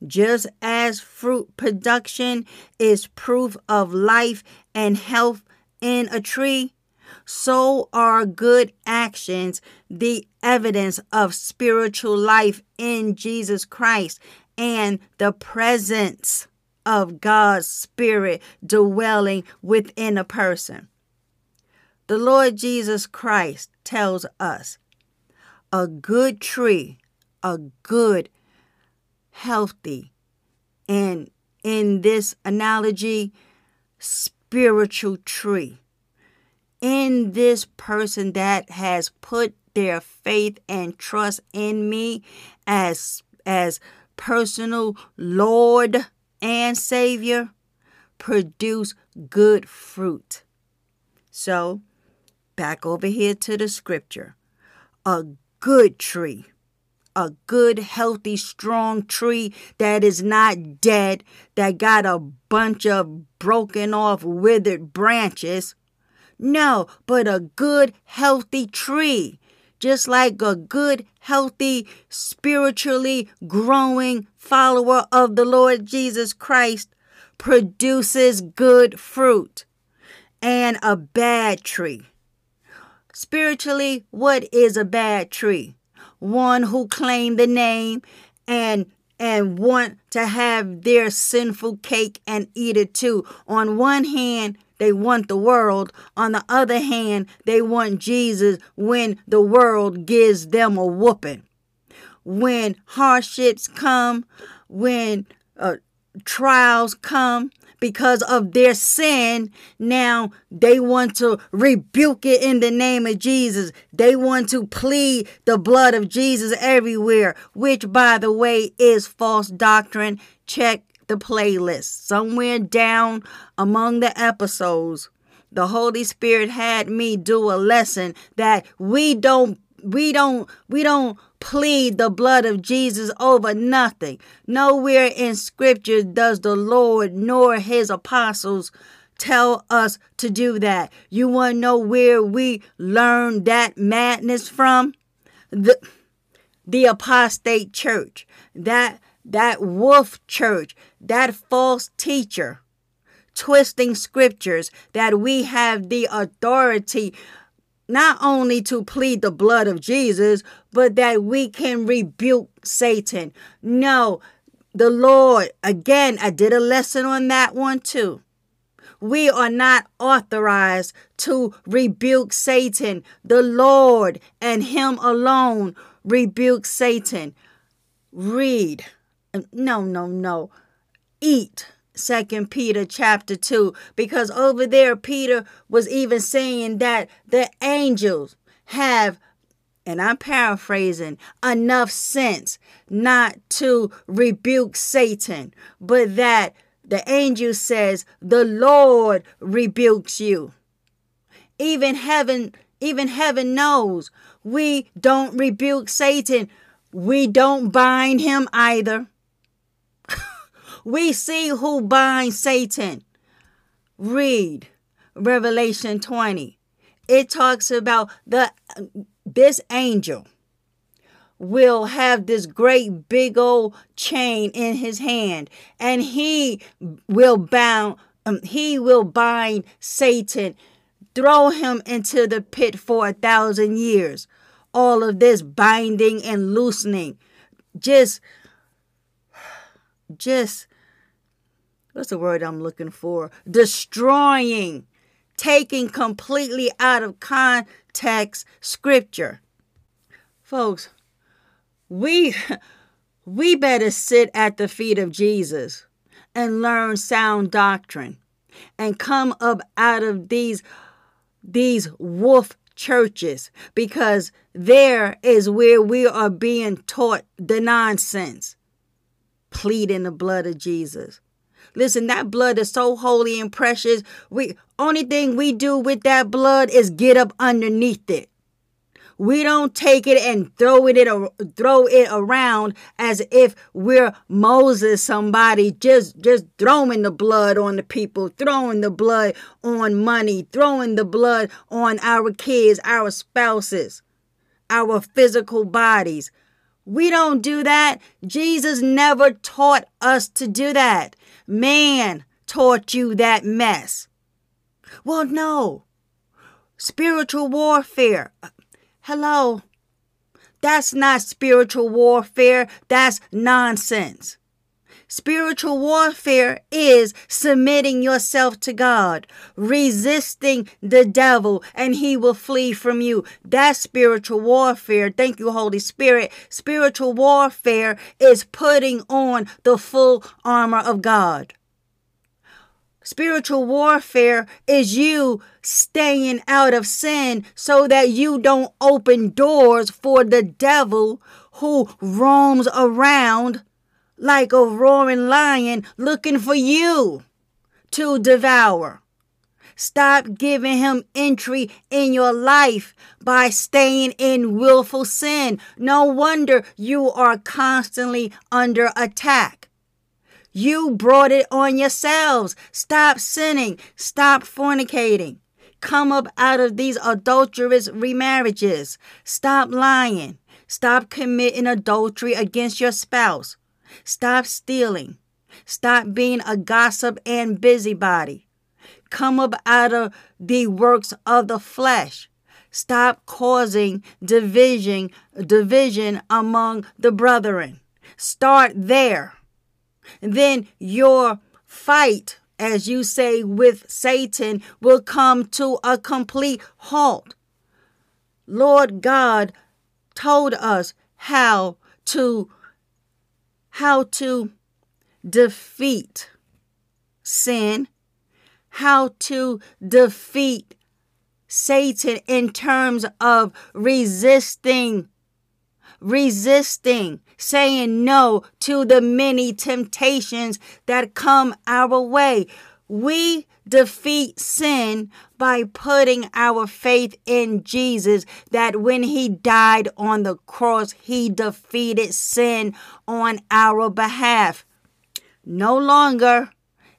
Just as fruit production is proof of life and health in a tree, so are good actions the evidence of spiritual life in Jesus Christ and the presence of God's Spirit dwelling within a person. The Lord Jesus Christ tells us a good tree, a good, healthy, and in this analogy, spiritual tree. In this person that has put their faith and trust in me as as personal Lord and Savior produce good fruit. So, back over here to the scripture. A good tree, a good, healthy, strong tree that is not dead, that got a bunch of broken off, withered branches. No, but a good, healthy tree. Just like a good, healthy, spiritually growing follower of the Lord Jesus Christ produces good fruit. And a bad tree Spiritually, what is a bad tree? One who claim the name and and want to have their sinful cake and eat it too. On one hand, they want the world. On the other hand, they want Jesus when the world gives them a whooping. When hardships come, when uh, trials come, because of their sin. Now they want to rebuke it in the name of Jesus. They want to plead the blood of Jesus everywhere, which, by the way, is false doctrine. Check the playlist. Somewhere down among the episodes, the Holy Spirit had me do a lesson that we don't we don't we don't plead the blood of Jesus over nothing. Nowhere in scripture does the Lord nor his apostles tell us to do that. You want to know where we learned that madness from? The the apostate church. That that wolf church, that false teacher twisting scriptures that we have the authority not only to plead the blood of Jesus, but that we can rebuke Satan. No, the Lord, again, I did a lesson on that one too. We are not authorized to rebuke Satan. The Lord and Him alone rebuke Satan. Read. No, no, no. Eat second peter chapter 2 because over there peter was even saying that the angels have and i'm paraphrasing enough sense not to rebuke satan but that the angel says the lord rebukes you. Even heaven even heaven knows we don't rebuke satan. We don't bind him either we see who binds Satan. Read Revelation 20. It talks about the this angel will have this great big old chain in his hand and he will bound um, he will bind Satan throw him into the pit for a thousand years all of this binding and loosening just just what's the word I'm looking for? Destroying, taking completely out of context scripture. Folks, we we better sit at the feet of Jesus and learn sound doctrine and come up out of these these wolf churches because there is where we are being taught the nonsense pleading the blood of Jesus Listen, that blood is so holy and precious. We only thing we do with that blood is get up underneath it. We don't take it and throw it, throw it around as if we're Moses, somebody just just throwing the blood on the people, throwing the blood on money, throwing the blood on our kids, our spouses, our physical bodies. We don't do that. Jesus never taught us to do that. Man taught you that mess. Well, no. Spiritual warfare. Uh, hello. That's not spiritual warfare. That's nonsense. Spiritual warfare is submitting yourself to God, resisting the devil, and he will flee from you. That's spiritual warfare. Thank you, Holy Spirit. Spiritual warfare is putting on the full armor of God. Spiritual warfare is you staying out of sin so that you don't open doors for the devil who roams around like a roaring lion looking for you to devour. Stop giving him entry in your life by staying in willful sin. No wonder you are constantly under attack. You brought it on yourselves. Stop sinning. Stop fornicating. Come up out of these adulterous remarriages. Stop lying. Stop committing adultery against your spouse. Stop stealing. Stop being a gossip and busybody. Come up out of the works of the flesh. Stop causing division, division among the brethren. Start there. Then your fight, as you say, with Satan will come to a complete halt. Lord God told us how to how to defeat sin, how to defeat Satan in terms of resisting resisting, saying no to the many temptations that come our way. We defeat sin by putting our faith in Jesus, that when he died on the cross, he defeated sin on our behalf. No longer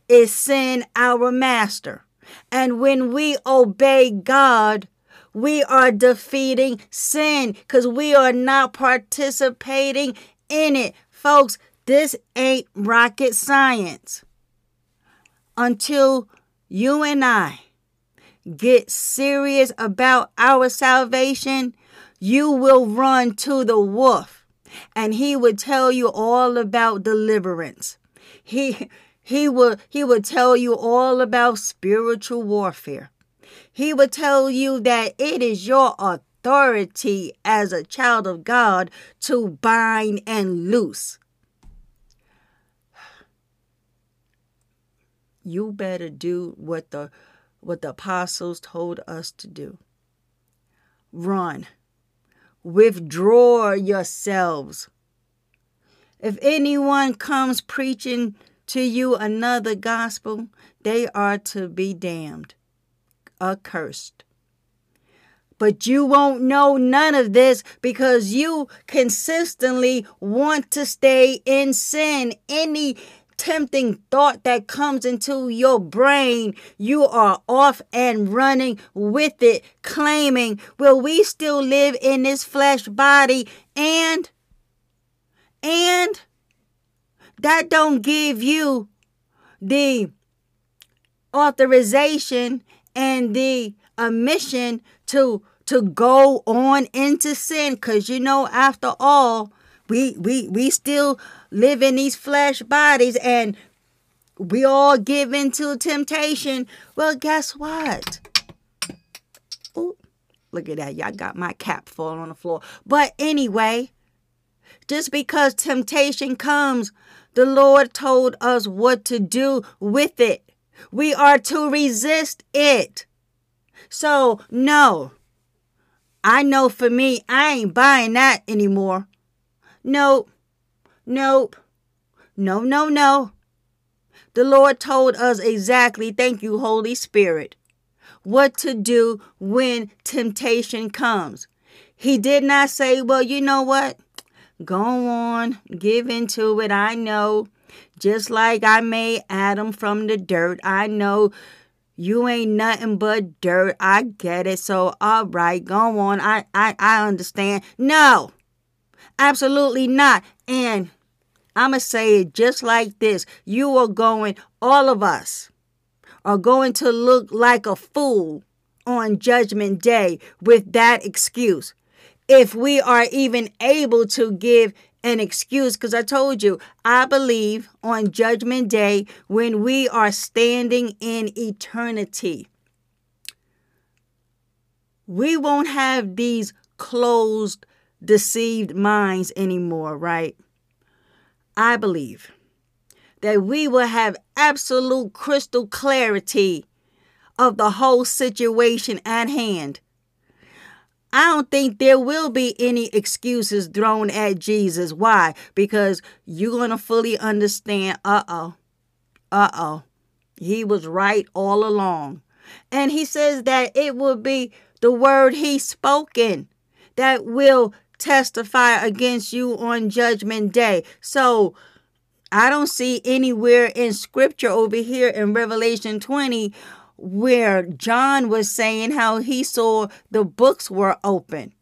is sin our master. And when we obey God, we are defeating sin because we are not participating in it. Folks, this ain't rocket science. Until you and I get serious about our salvation, you will run to the wolf and he would tell you all about deliverance. He he will he will tell you all about spiritual warfare. He would tell you that it is your authority as a child of God to bind and loose. You better do what the what the apostles told us to do. Run. Withdraw yourselves. If anyone comes preaching to you another gospel, they are to be damned accursed. But you won't know none of this because you consistently want to stay in sin. Any tempting thought that comes into your brain, you are off and running with it, claiming, Will we still live in this flesh body? And, and that don't give you the authorization and the a mission to to go on into sin because you know after all we we we still live in these flesh bodies and we all give into temptation well guess what Ooh, look at that y'all got my cap falling on the floor but anyway just because temptation comes the lord told us what to do with it we are to resist it. So, no. I know for me, I ain't buying that anymore. Nope. Nope. No, no, no. The Lord told us exactly, thank you, Holy Spirit, what to do when temptation comes. He did not say, well, you know what? Go on, give into it. I know. Just like I made Adam from the dirt, I know you ain't nothing but dirt. I get it. So, all right, go on. I, I, I understand. No, absolutely not. And I'm going to say it just like this. You are going, all of us are going to look like a fool on Judgment Day with that excuse. If we are even able to give an excuse, because I told you, I believe on Judgment Day when we are standing in eternity, we won't have these closed, deceived minds anymore, right? I believe that we will have absolute crystal clarity of the whole situation at hand. I don't think there will be any excuses thrown at Jesus. Why? Because you're going to fully understand uh oh, uh oh, he was right all along. And he says that it will be the word he spoken that will testify against you on judgment day. So I don't see anywhere in scripture over here in Revelation 20 where John was saying how he saw the books were open.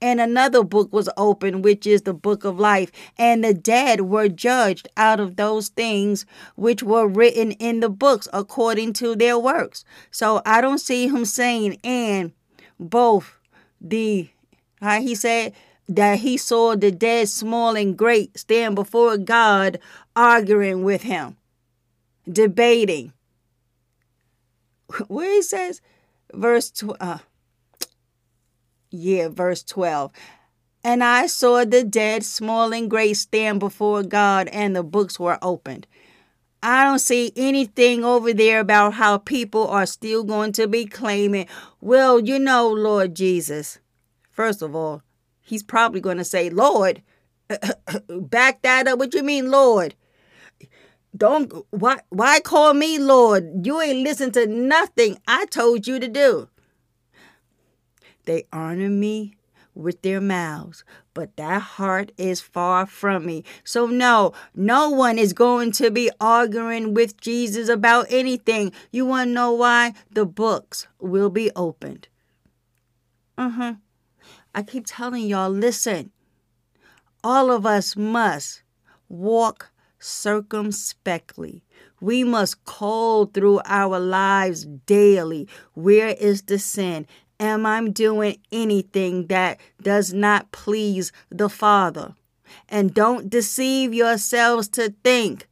And another book was open, which is the book of life. And the dead were judged out of those things which were written in the books according to their works. So I don't see him saying, and both the, how he said, that he saw the dead, small and great, stand before God, arguing with him, debating. Where he says, verse tw- uh, yeah, verse 12. And I saw the dead, small and great, stand before God, and the books were opened. I don't see anything over there about how people are still going to be claiming, well, you know, Lord Jesus. First of all, he's probably going to say, Lord, back that up. What you mean, Lord? Don't why why call me Lord? You ain't listen to nothing I told you to do. They honor me with their mouths, but that heart is far from me. So no, no one is going to be arguing with Jesus about anything. You want to know why? The books will be opened. Uh-huh. I keep telling y'all, listen, all of us must walk circumspectly. We must call through our lives daily. Where is the sin? Am I doing anything that does not please the Father? And don't deceive yourselves to think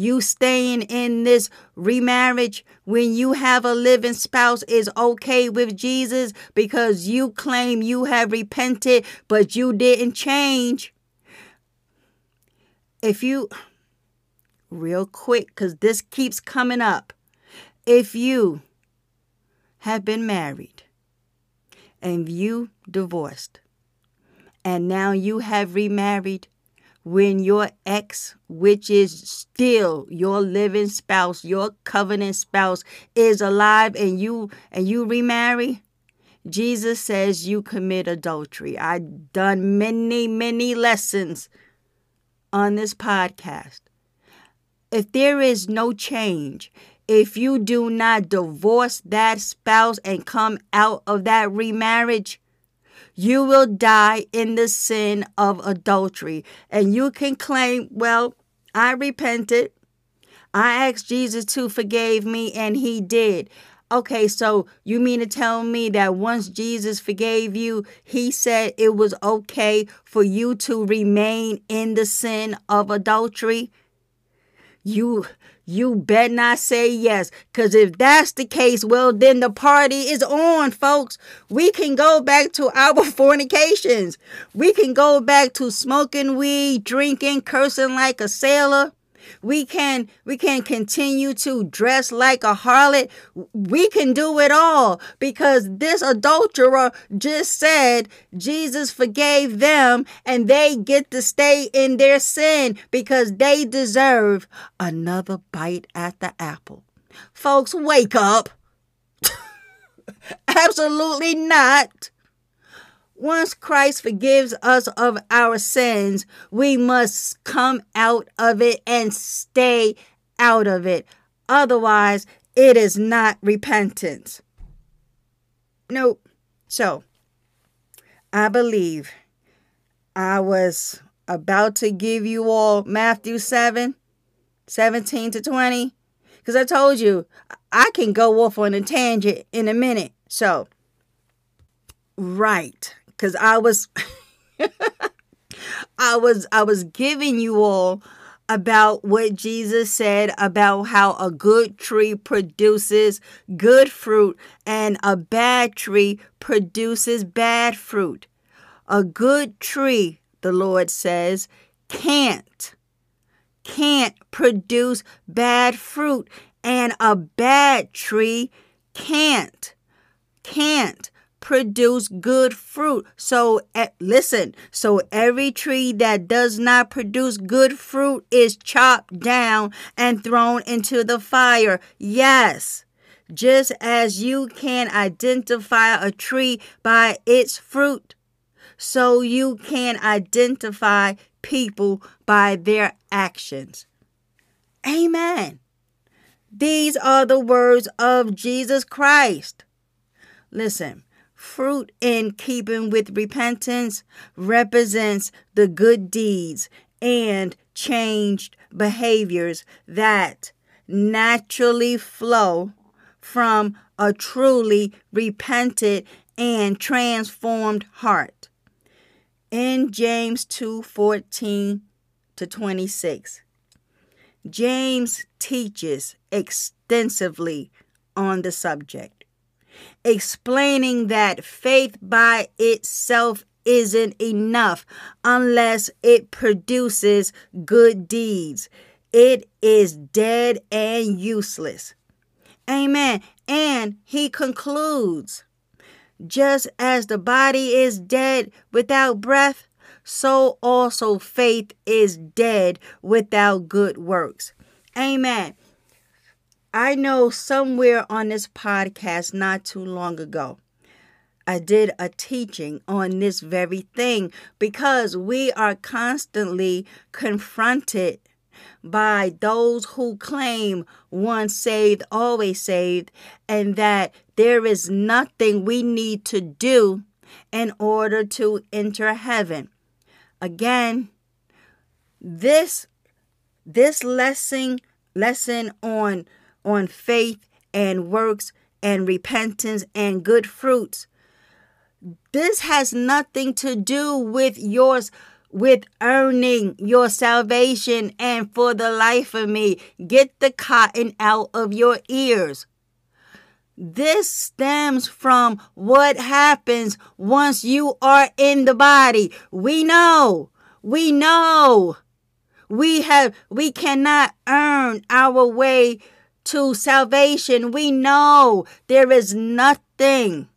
you staying in this remarriage when you have a living spouse is okay with Jesus because you claim you have repented, but you didn't change. If you, real quick, because this keeps coming up, if you have been married and you divorced, and now you have remarried, when your ex, which is still your living spouse, your covenant spouse, is alive and you and you remarry, Jesus says you commit adultery. I've done many, many lessons on this podcast. If there is no change, if you do not divorce that spouse and come out of that remarriage, you will die in the sin of adultery. And you can claim, well, I repented. I asked Jesus to forgive me, and he did. Okay, so you mean to tell me that once Jesus forgave you, he said it was okay for you to remain in the sin of adultery? You you better not say yes. Because if that's the case, well, then the party is on, folks. We can go back to our fornications. We can go back to smoking weed, drinking, cursing like a sailor. We can we can continue to dress like a harlot. We can do it all because this adulterer just said Jesus forgave them and they get to stay in their sin because they deserve another bite at the apple. Folks, wake up. Absolutely not. Once Christ forgives us of our sins, we must come out of it and stay out of it. Otherwise, it is not repentance. Nope. So, I believe I was about to give you all Matthew 7 17 to 20. Because I told you, I can go off on a tangent in a minute. So, right. Because I was. I was I was giving you all about what Jesus said about how a good tree produces good fruit and a bad tree produces bad fruit. A good tree, the Lord says, can't can't produce bad fruit and a bad tree can't can't produce good fruit. So uh, listen, so every tree that does not produce good fruit is chopped down and thrown into the fire. Yes. Just as you can identify a tree by its fruit, so you can identify people by their actions. Amen. These are the words of Jesus Christ. Listen, Fruit in keeping with repentance represents the good deeds and changed behaviors that naturally flow from a truly repented and transformed heart. In James 2:14 to 26, James teaches extensively on the subject explaining that faith by itself isn't enough unless it produces good deeds. It is dead and useless. Amen. And he concludes just as the body is dead without breath, so also faith is dead without good works. Amen. I know somewhere on this podcast not too long ago, I did a teaching on this very thing because we are constantly confronted by those who claim once saved, always saved, and that there is nothing we need to do in order to enter heaven. Again, this this lesson lesson on on faith and works and repentance and good fruits. This has nothing to do with yours with earning your salvation and for the life of me get the cotton out of your ears. This stems from what happens once you are in the body. We know. We know. We have we cannot earn our way to salvation, we know there is nothing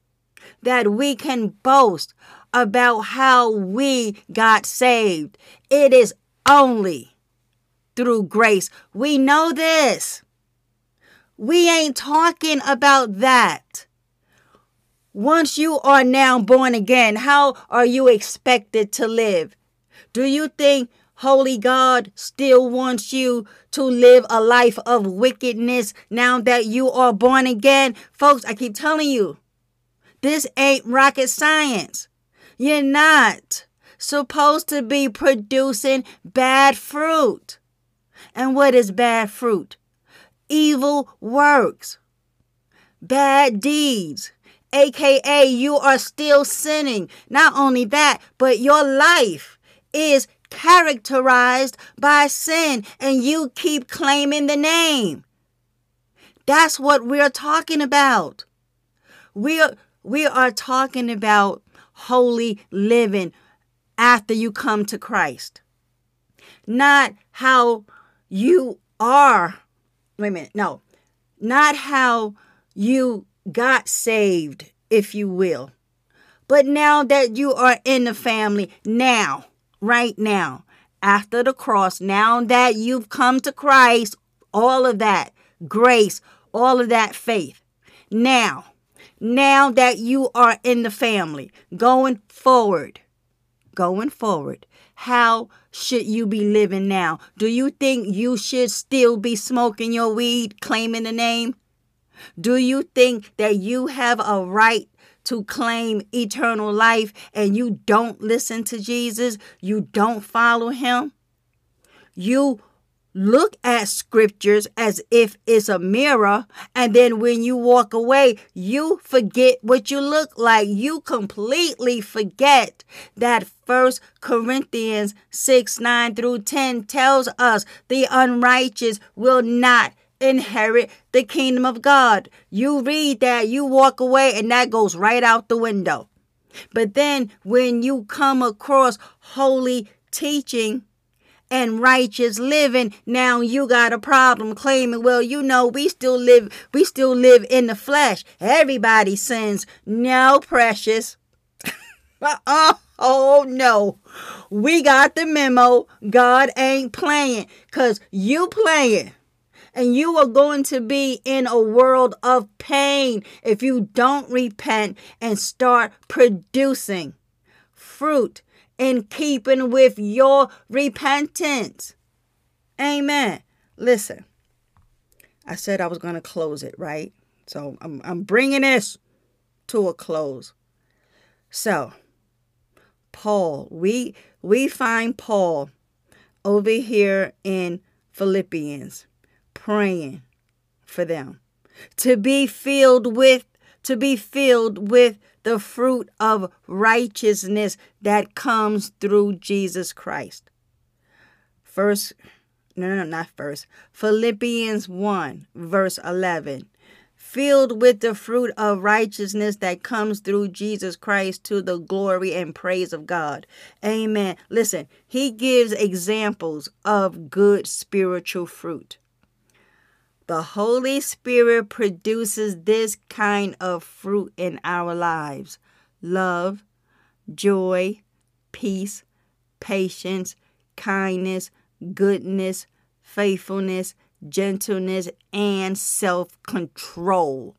that we can boast about how we got saved. It is only through grace. We know this. We ain't talking about that. Once you are now born again, how are you expected to live? Do you think Holy God still wants you to live a life of wickedness now that you are born again. Folks, I keep telling you, this ain't rocket science. You're not supposed to be producing bad fruit. And what is bad fruit? Evil works, bad deeds, aka you are still sinning. Not only that, but your life is characterized by sin and you keep claiming the name. That's what we're talking about. We are, we are talking about holy living after you come to Christ. Not how you are. Wait a minute. No. Not how you got saved, if you will. But now that you are in the family, now right now after the cross, now that you've come to Christ, all of that grace, all of that faith. Now, now that you are in the family, going forward, going forward, how should you be living now? Do you think you should still be smoking your weed, claiming the name? Do you think that you have a right to claim eternal life and you don't listen to Jesus? You don't follow him? You look at scriptures as if it's a mirror and then when you walk away you forget what you look like you completely forget that first corinthians 6 9 through 10 tells us the unrighteous will not inherit the kingdom of god you read that you walk away and that goes right out the window but then when you come across holy teaching and righteous living, now you got a problem claiming, well, you know, we still live, we still live in the flesh. Everybody sins. No, precious. oh, oh no. We got the memo. God ain't playing because you playing. And you are going to be in a world of pain if you don't repent and start producing fruit in keeping with your repentance. Amen. Listen, I said I was going to close it, right? So I'm, I'm bringing this to a close. So, Paul, we we find Paul over here in Philippians praying for them to be filled with to be filled with the fruit of righteousness that comes through Jesus Christ. First, no, no, not first. Philippians 1, verse 11. Filled with the fruit of righteousness that comes through Jesus Christ to the glory and praise of God. Amen. Listen, he gives examples of good spiritual fruit. The Holy Spirit produces this kind of fruit in our lives love, joy, peace, patience, kindness, goodness, faithfulness, gentleness, and self control.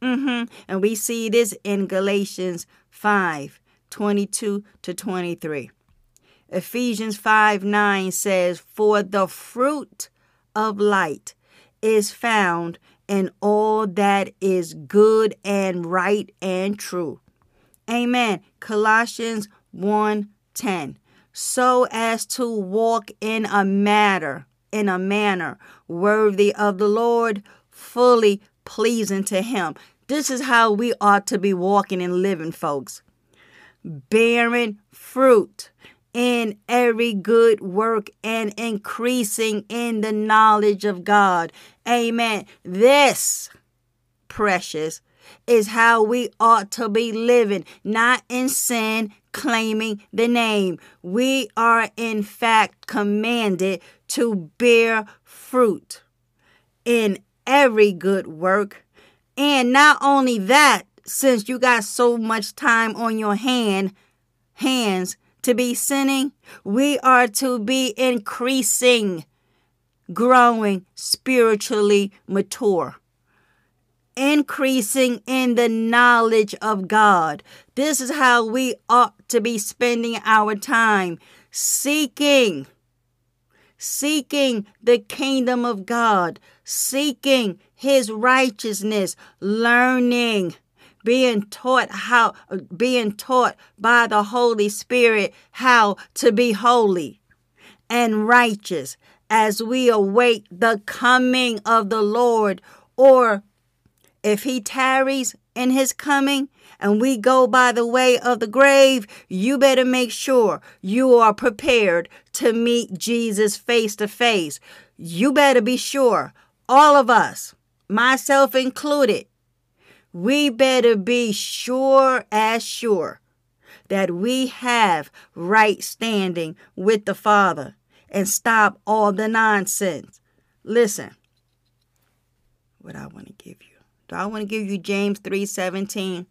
Mm-hmm. And we see this in Galatians 5 22 to 23. Ephesians 5 9 says, For the fruit of light is found in all that is good and right and true. Amen. Colossians 1:10. So as to walk in a matter, in a manner worthy of the Lord, fully pleasing to him. This is how we ought to be walking and living, folks. Bearing fruit in every good work and increasing in the knowledge of God. Amen. This, precious, is how we ought to be living, not in sin, claiming the name. We are, in fact, commanded to bear fruit in every good work. And not only that, since you got so much time on your hand, hands, to be sinning, we are to be increasing, growing spiritually mature, increasing in the knowledge of God. This is how we ought to be spending our time seeking. Seeking the kingdom of God, seeking his righteousness, learning being taught how being taught by the Holy Spirit how to be holy and righteous as we await the coming of the Lord or if he tarries in his coming and we go by the way of the grave, you better make sure you are prepared to meet Jesus face to face. You better be sure, all of us, myself included, we better be sure as sure that we have right standing with the Father and stop all the nonsense. Listen, what I want to give you. Do I want to give you James 3:17?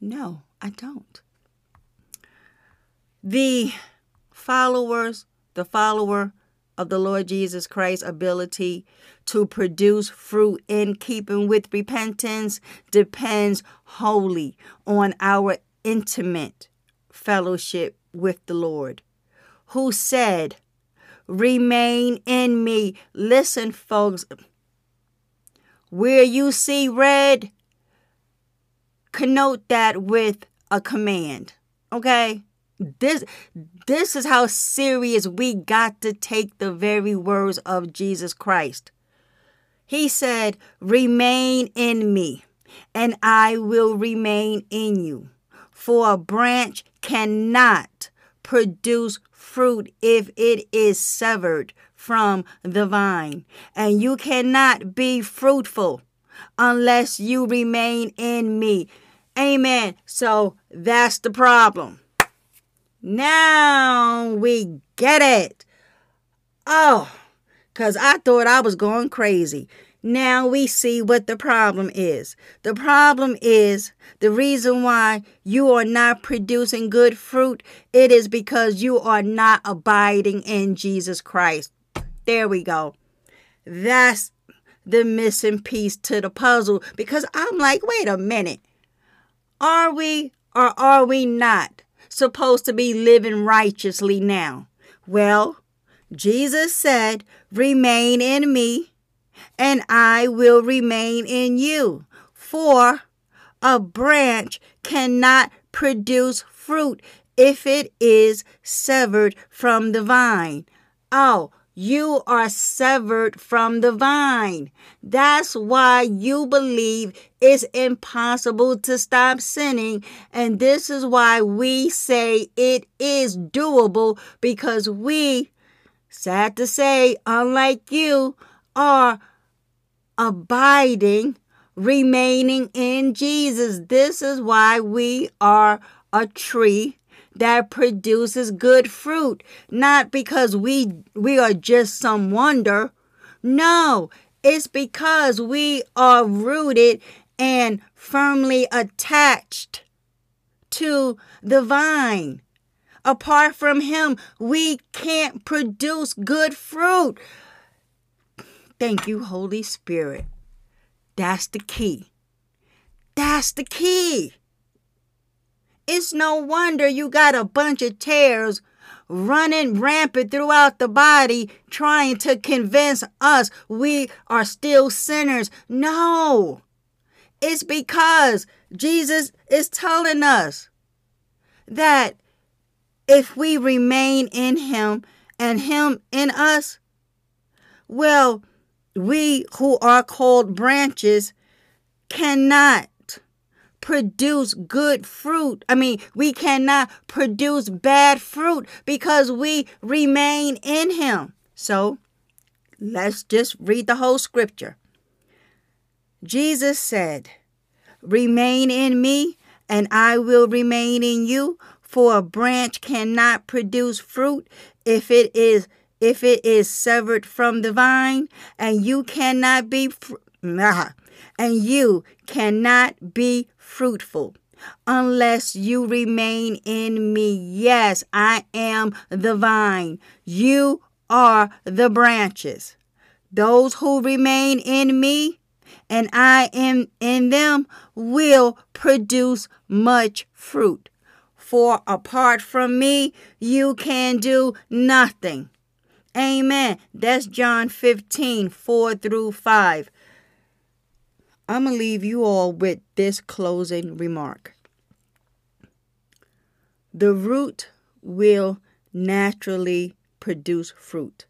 No, I don't. The followers, the follower of the Lord Jesus Christ's ability to produce fruit in keeping with repentance depends wholly on our intimate fellowship with the Lord, who said, Remain in me. Listen, folks, where you see red, connote that with a command. Okay? This this is how serious we got to take the very words of Jesus Christ. He said, "Remain in me, and I will remain in you." For a branch cannot produce fruit if it is severed from the vine, and you cannot be fruitful unless you remain in me. Amen. So that's the problem. Now we get it. Oh, because I thought I was going crazy. Now we see what the problem is. The problem is the reason why you are not producing good fruit, it is because you are not abiding in Jesus Christ. There we go. That's the missing piece to the puzzle because I'm like, wait a minute. Are we or are we not supposed to be living righteously now? Well, Jesus said, Remain in me, and I will remain in you. For a branch cannot produce fruit if it is severed from the vine. Oh, you are severed from the vine. That's why you believe it's impossible to stop sinning. And this is why we say it is doable because we, sad to say, unlike you, are abiding, remaining in Jesus. This is why we are a tree that produces good fruit, not because we we are just some wonder. No, it's because we are rooted and firmly attached to the vine. Apart from him, we can't produce good fruit. Thank you, Holy Spirit. That's the key. That's the key. It's no wonder you got a bunch of tares running rampant throughout the body trying to convince us we are still sinners. No, it's because Jesus is telling us that if we remain in Him and Him in us, well, we who are called branches cannot produce good fruit. I mean, we cannot produce bad fruit because we remain in Him. So let's just read the whole scripture. Jesus said, Remain in me, and I will remain in you. For a branch cannot produce fruit if it is if it is severed from the vine, and you cannot be fr- and you cannot be fruitful unless you remain in me. Yes, I am the vine. You are the branches. Those who remain in me and I am in them will produce much fruit. For apart from me, you can do nothing. Amen. That's John 15, 4 through 5. I'm going to leave you all with this closing remark. The root will naturally produce fruit.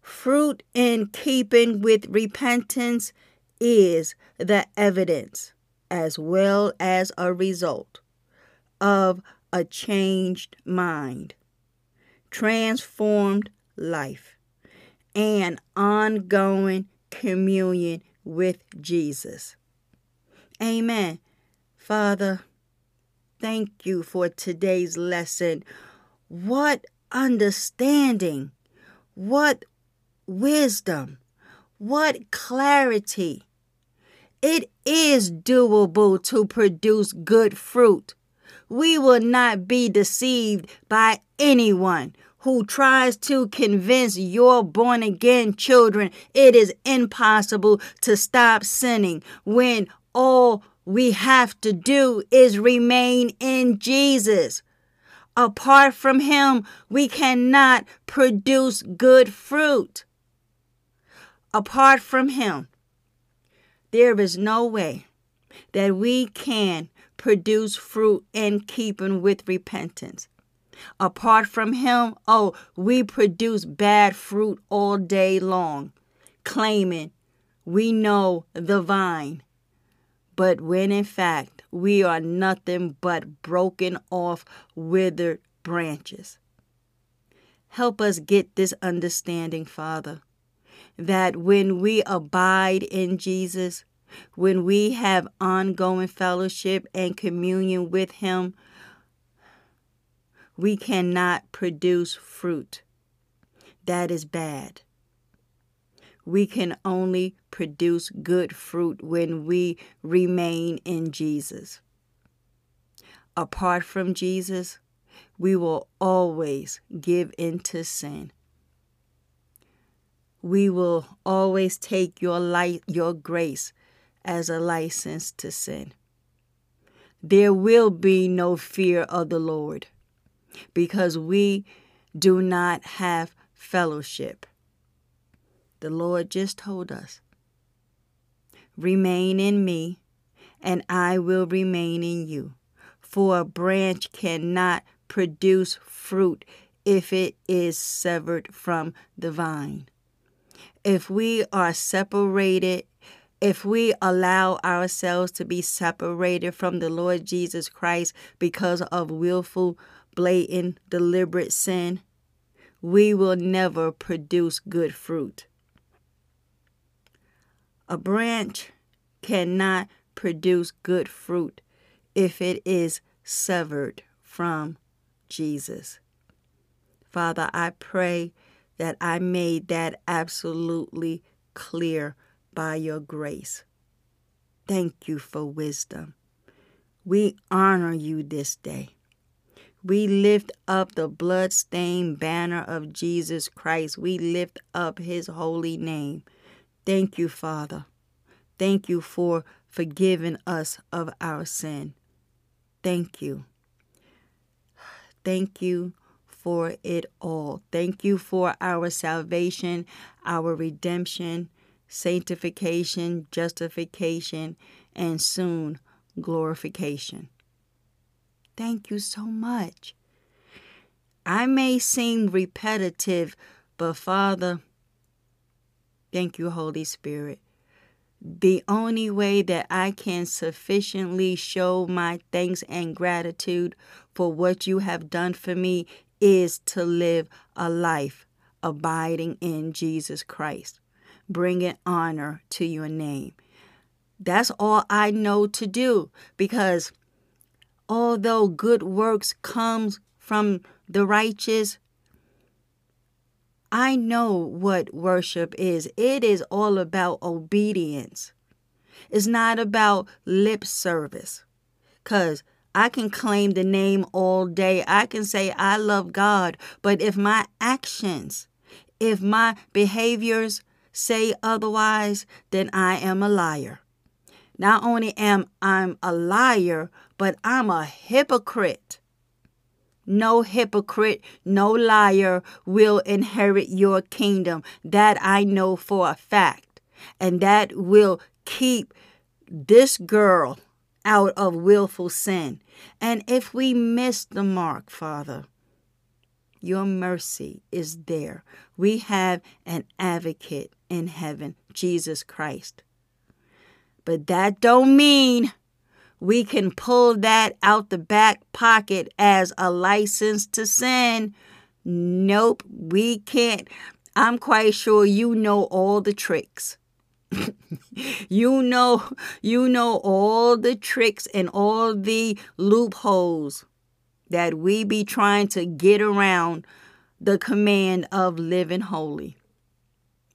Fruit in keeping with repentance is the evidence as well as a result of a changed mind, transformed life, and ongoing communion with Jesus. Amen. Father, thank you for today's lesson. What understanding, what wisdom, what clarity. It is doable to produce good fruit. We will not be deceived by anyone who tries to convince your born again children it is impossible to stop sinning when all we have to do is remain in Jesus. Apart from Him, we cannot produce good fruit. Apart from Him, there is no way that we can produce fruit in keeping with repentance. Apart from Him, oh, we produce bad fruit all day long, claiming we know the vine. But when in fact we are nothing but broken off, withered branches. Help us get this understanding, Father, that when we abide in Jesus, when we have ongoing fellowship and communion with Him, we cannot produce fruit. That is bad. We can only produce good fruit when we remain in Jesus. Apart from Jesus, we will always give into sin. We will always take your light, your grace as a license to sin. There will be no fear of the Lord because we do not have fellowship. The Lord just told us Remain in me, and I will remain in you. For a branch cannot produce fruit if it is severed from the vine. If we are separated, if we allow ourselves to be separated from the Lord Jesus Christ because of willful, blatant, deliberate sin, we will never produce good fruit. A branch cannot produce good fruit if it is severed from Jesus. Father, I pray that I made that absolutely clear by your grace. Thank you for wisdom. We honor you this day. We lift up the blood-stained banner of Jesus Christ. We lift up his holy name. Thank you, Father. Thank you for forgiving us of our sin. Thank you. Thank you for it all. Thank you for our salvation, our redemption, sanctification, justification, and soon glorification. Thank you so much. I may seem repetitive, but Father, Thank you, Holy Spirit. The only way that I can sufficiently show my thanks and gratitude for what you have done for me is to live a life abiding in Jesus Christ, bringing honor to your name. That's all I know to do because although good works comes from the righteous, I know what worship is. It is all about obedience. It's not about lip service. Because I can claim the name all day. I can say I love God. But if my actions, if my behaviors say otherwise, then I am a liar. Not only am I a liar, but I'm a hypocrite. No hypocrite, no liar will inherit your kingdom. That I know for a fact. And that will keep this girl out of willful sin. And if we miss the mark, Father, your mercy is there. We have an advocate in heaven, Jesus Christ. But that don't mean we can pull that out the back pocket as a license to sin. Nope, we can't. I'm quite sure you know all the tricks. you know you know all the tricks and all the loopholes that we be trying to get around the command of living holy.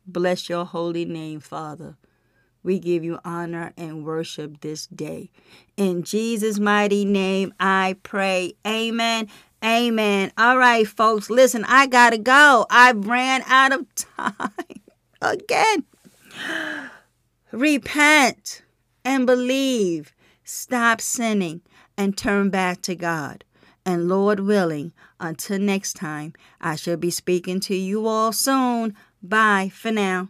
Bless your holy name, Father. We give you honor and worship this day. In Jesus' mighty name, I pray. Amen Amen. All right, folks, listen, I got to go. I ran out of time again. Repent and believe. Stop sinning and turn back to God. And Lord willing, until next time, I shall be speaking to you all soon. Bye for now.